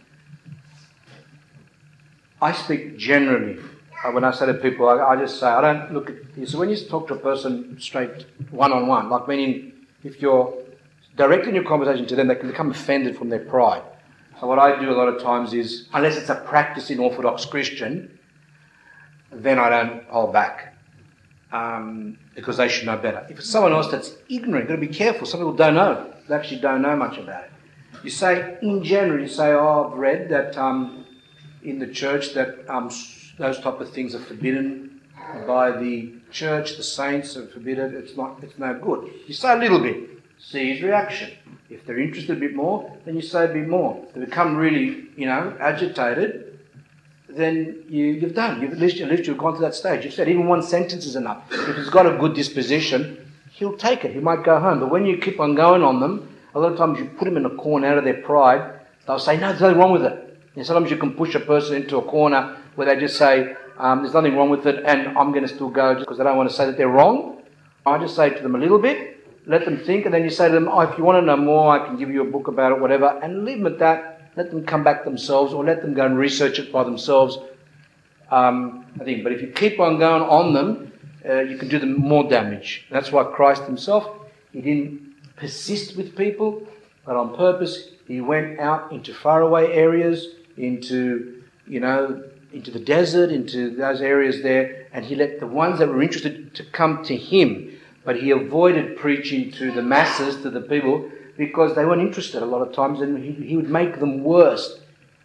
S1: I speak generally. Uh, when I say to people, I, I just say, I don't look at you. So when you talk to a person straight one on one, like meaning if you're directing your conversation to them, they can become offended from their pride. So what I do a lot of times is, unless it's a practicing Orthodox Christian, then I don't hold back. Um, because they should know better. If it's someone else that's ignorant, you've got to be careful. Some people don't know. They actually don't know much about it. You say, in general, you say, oh, I've read that um, in the church that um, those type of things are forbidden by the church, the saints are forbidden, it's not, it's no good. You say a little bit, see his reaction. If they're interested a bit more, then you say a bit more. If they become really, you know, agitated, then you, you've done. You've, at, least, at least you've gone to that stage. You've said even one sentence is enough. If he's got a good disposition, he'll take it. He might go home. But when you keep on going on them, a lot of times you put them in a corner out of their pride. They'll say, no, there's nothing wrong with it. And sometimes you can push a person into a corner where they just say, um, there's nothing wrong with it, and I'm going to still go because I don't want to say that they're wrong. I just say to them a little bit, let them think, and then you say to them, oh, if you want to know more, I can give you a book about it, whatever, and leave them at that. Let them come back themselves, or let them go and research it by themselves. Um, I think, but if you keep on going on them, uh, you can do them more damage. That's why Christ Himself, He didn't persist with people, but on purpose, He went out into faraway areas into, you know, into the desert, into those areas there, and he let the ones that were interested to come to him. But he avoided preaching to the masses, to the people, because they weren't interested a lot of times, and he, he would make them worse.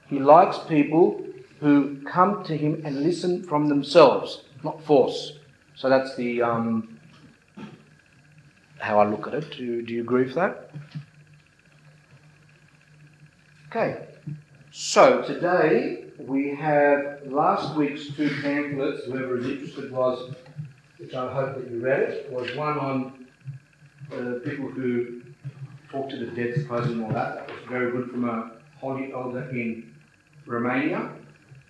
S1: He likes people who come to him and listen from themselves, not force. So that's the um, how I look at it. Do, do you agree with that? Okay. So today we have last week's two pamphlets, whoever is interested was, which I hope that you read it, was one on uh, people who talk to the dead supposedly and all that. That was very good from a holy elder in Romania.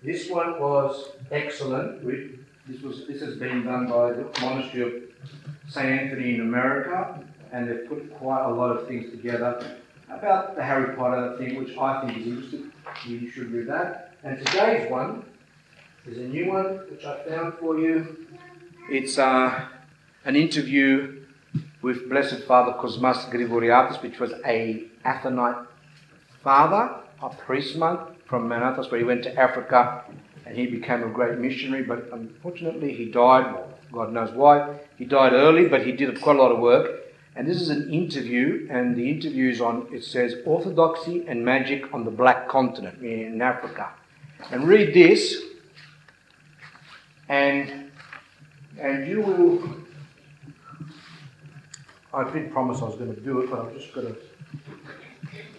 S1: This one was excellent. This was this has been done by the monastery of St. Anthony in America, and they've put quite a lot of things together about the Harry Potter thing, which I think is interesting. You should read that. And today's one is a new one which I found for you. It's uh, an interview with Blessed Father Cosmas Grigoriatis, which was a Athonite father, a priest monk from Mount Athos, where he went to Africa and he became a great missionary. But unfortunately, he died. God knows why. He died early, but he did quite a lot of work. And this is an interview, and the interview is on, it says, Orthodoxy and Magic on the Black Continent, in Africa. And read this. And and you will. I did promise I was going to do it, but I'm just going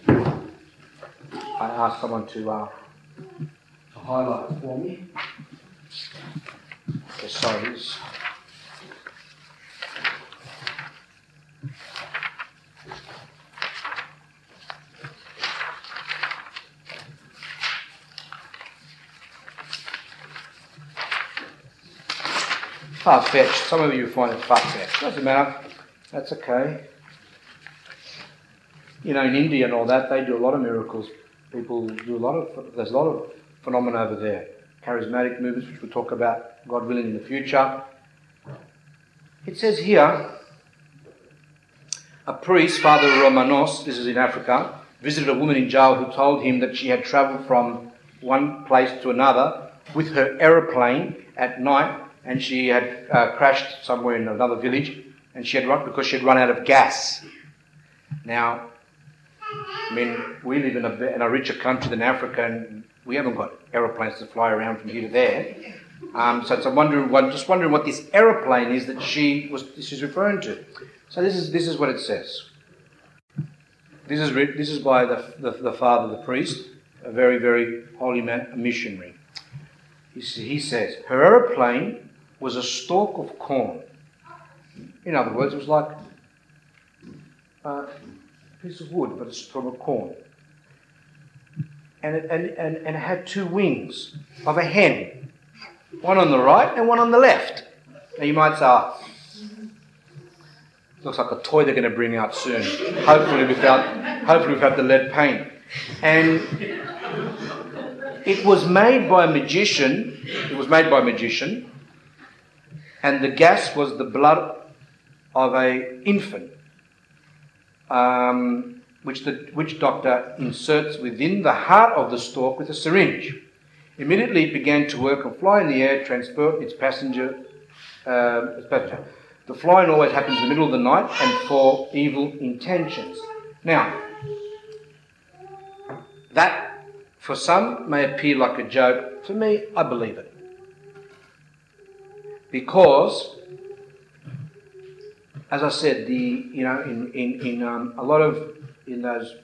S1: to. I asked someone to, uh, to highlight for me. Okay, sorry. It's- Far fetched. Some of you find it far fetched. Doesn't matter. That's okay. You know, in India and all that, they do a lot of miracles. People do a lot of. There's a lot of phenomena over there. Charismatic movements, which we'll talk about, God willing, in the future. It says here, a priest, Father Romanos, this is in Africa, visited a woman in jail who told him that she had travelled from one place to another with her aeroplane at night and she had uh, crashed somewhere in another village and she had run because she had run out of gas. Now, I mean, we live in a, in a richer country than Africa and we haven't got aeroplanes to fly around from here to there. Um, so it's I'm just wondering what this aeroplane is that she was she's referring to. So this is this is what it says. This is this is by the, the, the father, the priest, a very very holy man, a missionary. He says her aeroplane was a stalk of corn. In other words, it was like a piece of wood, but it's from a corn. And it, and, and, and it had two wings of a hen, one on the right and one on the left. Now you might say, "Ah, looks like a toy they're going to bring out soon. Hopefully without, hopefully without the lead paint. And it was made by a magician. It was made by a magician, and the gas was the blood of a infant, um, which the witch doctor inserts within the heart of the stalk with a syringe. Immediately, it began to work and fly in the air, transport its passenger. Uh, its passenger. The flying always happens in the middle of the night and for evil intentions. Now, that for some may appear like a joke. For me, I believe it. Because, as I said, the you know in in, in um, a lot of in those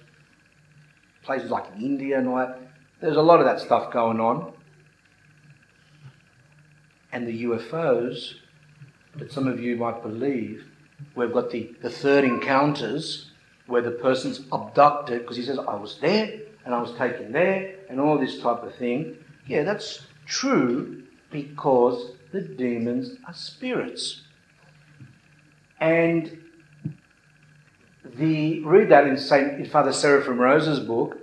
S1: places like India and all that, there's a lot of that stuff going on. And the UFOs that some of you might believe, we've got the, the third encounters where the person's abducted because he says, I was there and I was taken there and all this type of thing. Yeah, that's true because the demons are spirits. And the read that in Saint in Father Seraphim Rose's book,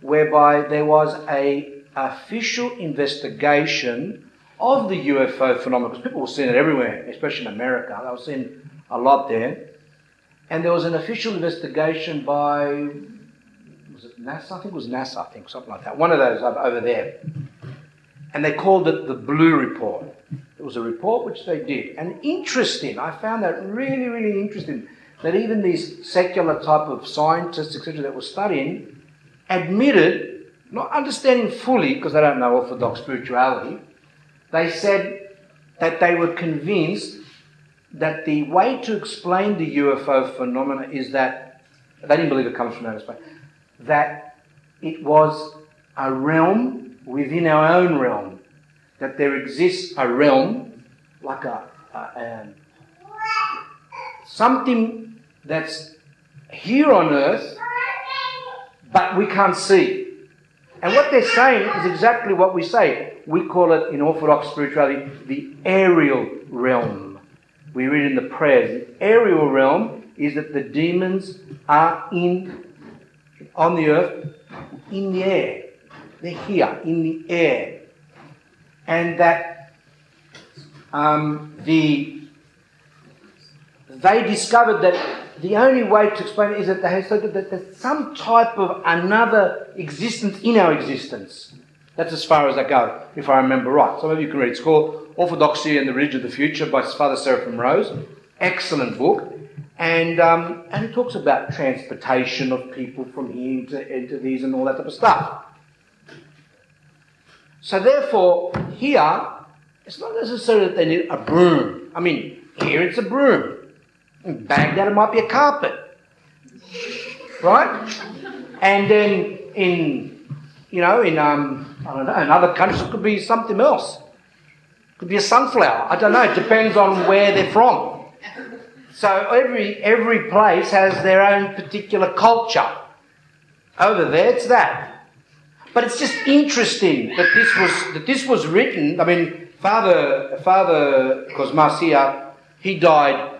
S1: whereby there was a official investigation of the UFO phenomenon, because people were seeing it everywhere, especially in America. They were seeing a lot there. And there was an official investigation by, was it NASA? I think it was NASA, I think, something like that. One of those over there. And they called it the Blue Report. It was a report which they did. And interesting, I found that really, really interesting, that even these secular type of scientists, etc., that were studying, admitted, not understanding fully, because they don't know Orthodox spirituality, they said that they were convinced that the way to explain the UFO phenomena is that they didn't believe it comes from outer space, that it was a realm within our own realm, that there exists a realm like a, a um, something that's here on earth, but we can't see. And what they're saying is exactly what we say. We call it in Orthodox spirituality the aerial realm. We read in the prayers. The aerial realm is that the demons are in on the earth in the air. They're here in the air. And that um, the they discovered that the only way to explain it is that they said that there's some type of another existence in our existence. That's as far as I go, if I remember right. Some of you can read. It's called Orthodoxy and the Religion of the Future by Father Seraphim Rose. Excellent book. And, um, and it talks about transportation of people from here into, into these and all that type of stuff. So therefore, here, It's not necessarily that they need a broom. I mean, here it's a broom. In Baghdad, it might be a carpet. Right? And then in, you know, in, um, I don't know, in other countries, it could be something else. It could be a sunflower. I don't know. It depends on where they're from. So every, every place has their own particular culture. Over there, it's that. But it's just interesting that this was, that this was written. I mean, Father, Father Cosmasia, he died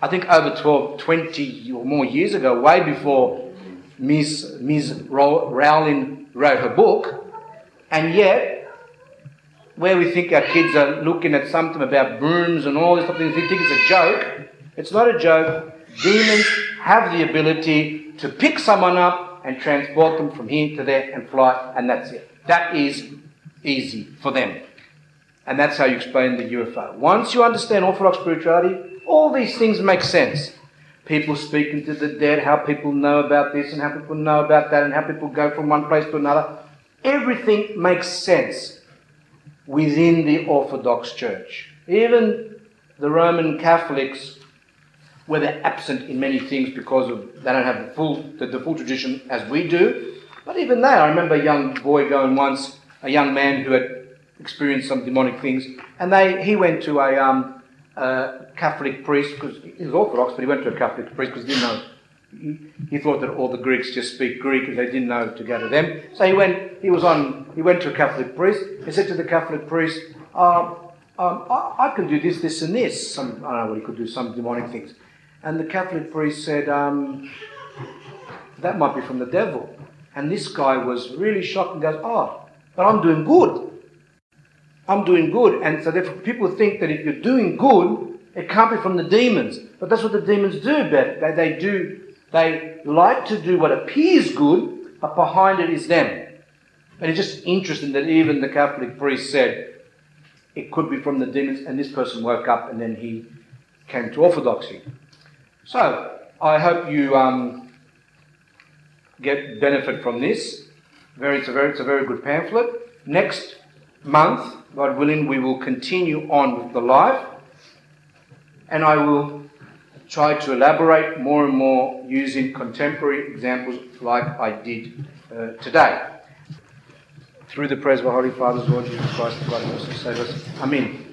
S1: I think over 12, 20 or more years ago, way before Miss, Ms. Rowling wrote her book, and yet, where we think our kids are looking at something about brooms and all this stuff, they think it's a joke. It's not a joke. Demons have the ability to pick someone up and transport them from here to there and fly, and that's it. That is easy for them. And that's how you explain the UFO. Once you understand Orthodox spirituality, all these things make sense. People speaking to the dead, how people know about this and how people know about that, and how people go from one place to another. Everything makes sense within the Orthodox Church. Even the Roman Catholics, where they're absent in many things because of they don't have the full the, the full tradition as we do. But even they, I remember a young boy going once, a young man who had experienced some demonic things, and they he went to a um, Catholic priest, because he was Orthodox, but he went to a Catholic priest because he didn't know. He, he, thought that all the Greeks just speak Greek and they didn't know to go to them. So he went, he was on, he went to a Catholic priest. He said to the Catholic priest, um, um, I, I, can do this, this, and this. Some, I don't know what he could do, some demonic things. And the Catholic priest said, um, that might be from the devil. And this guy was really shocked and goes, oh, but I'm doing good. I'm doing good. And so therefore people think that if you're doing good, it can't be from the demons. But that's what the demons do, But They, they do, they like to do what appears good, but behind it is them. And it's just interesting that even the Catholic priest said it could be from the demons, and this person woke up and then he came to orthodoxy. So, I hope you um, get benefit from this. Very, it's, a very, it's a very good pamphlet. Next month, God willing, we will continue on with the life, and I will try to elaborate more and more using contemporary examples like I did uh, today. Through the prayers of our Holy Fathers, Lord Jesus Christ, the God us, save us. Amen.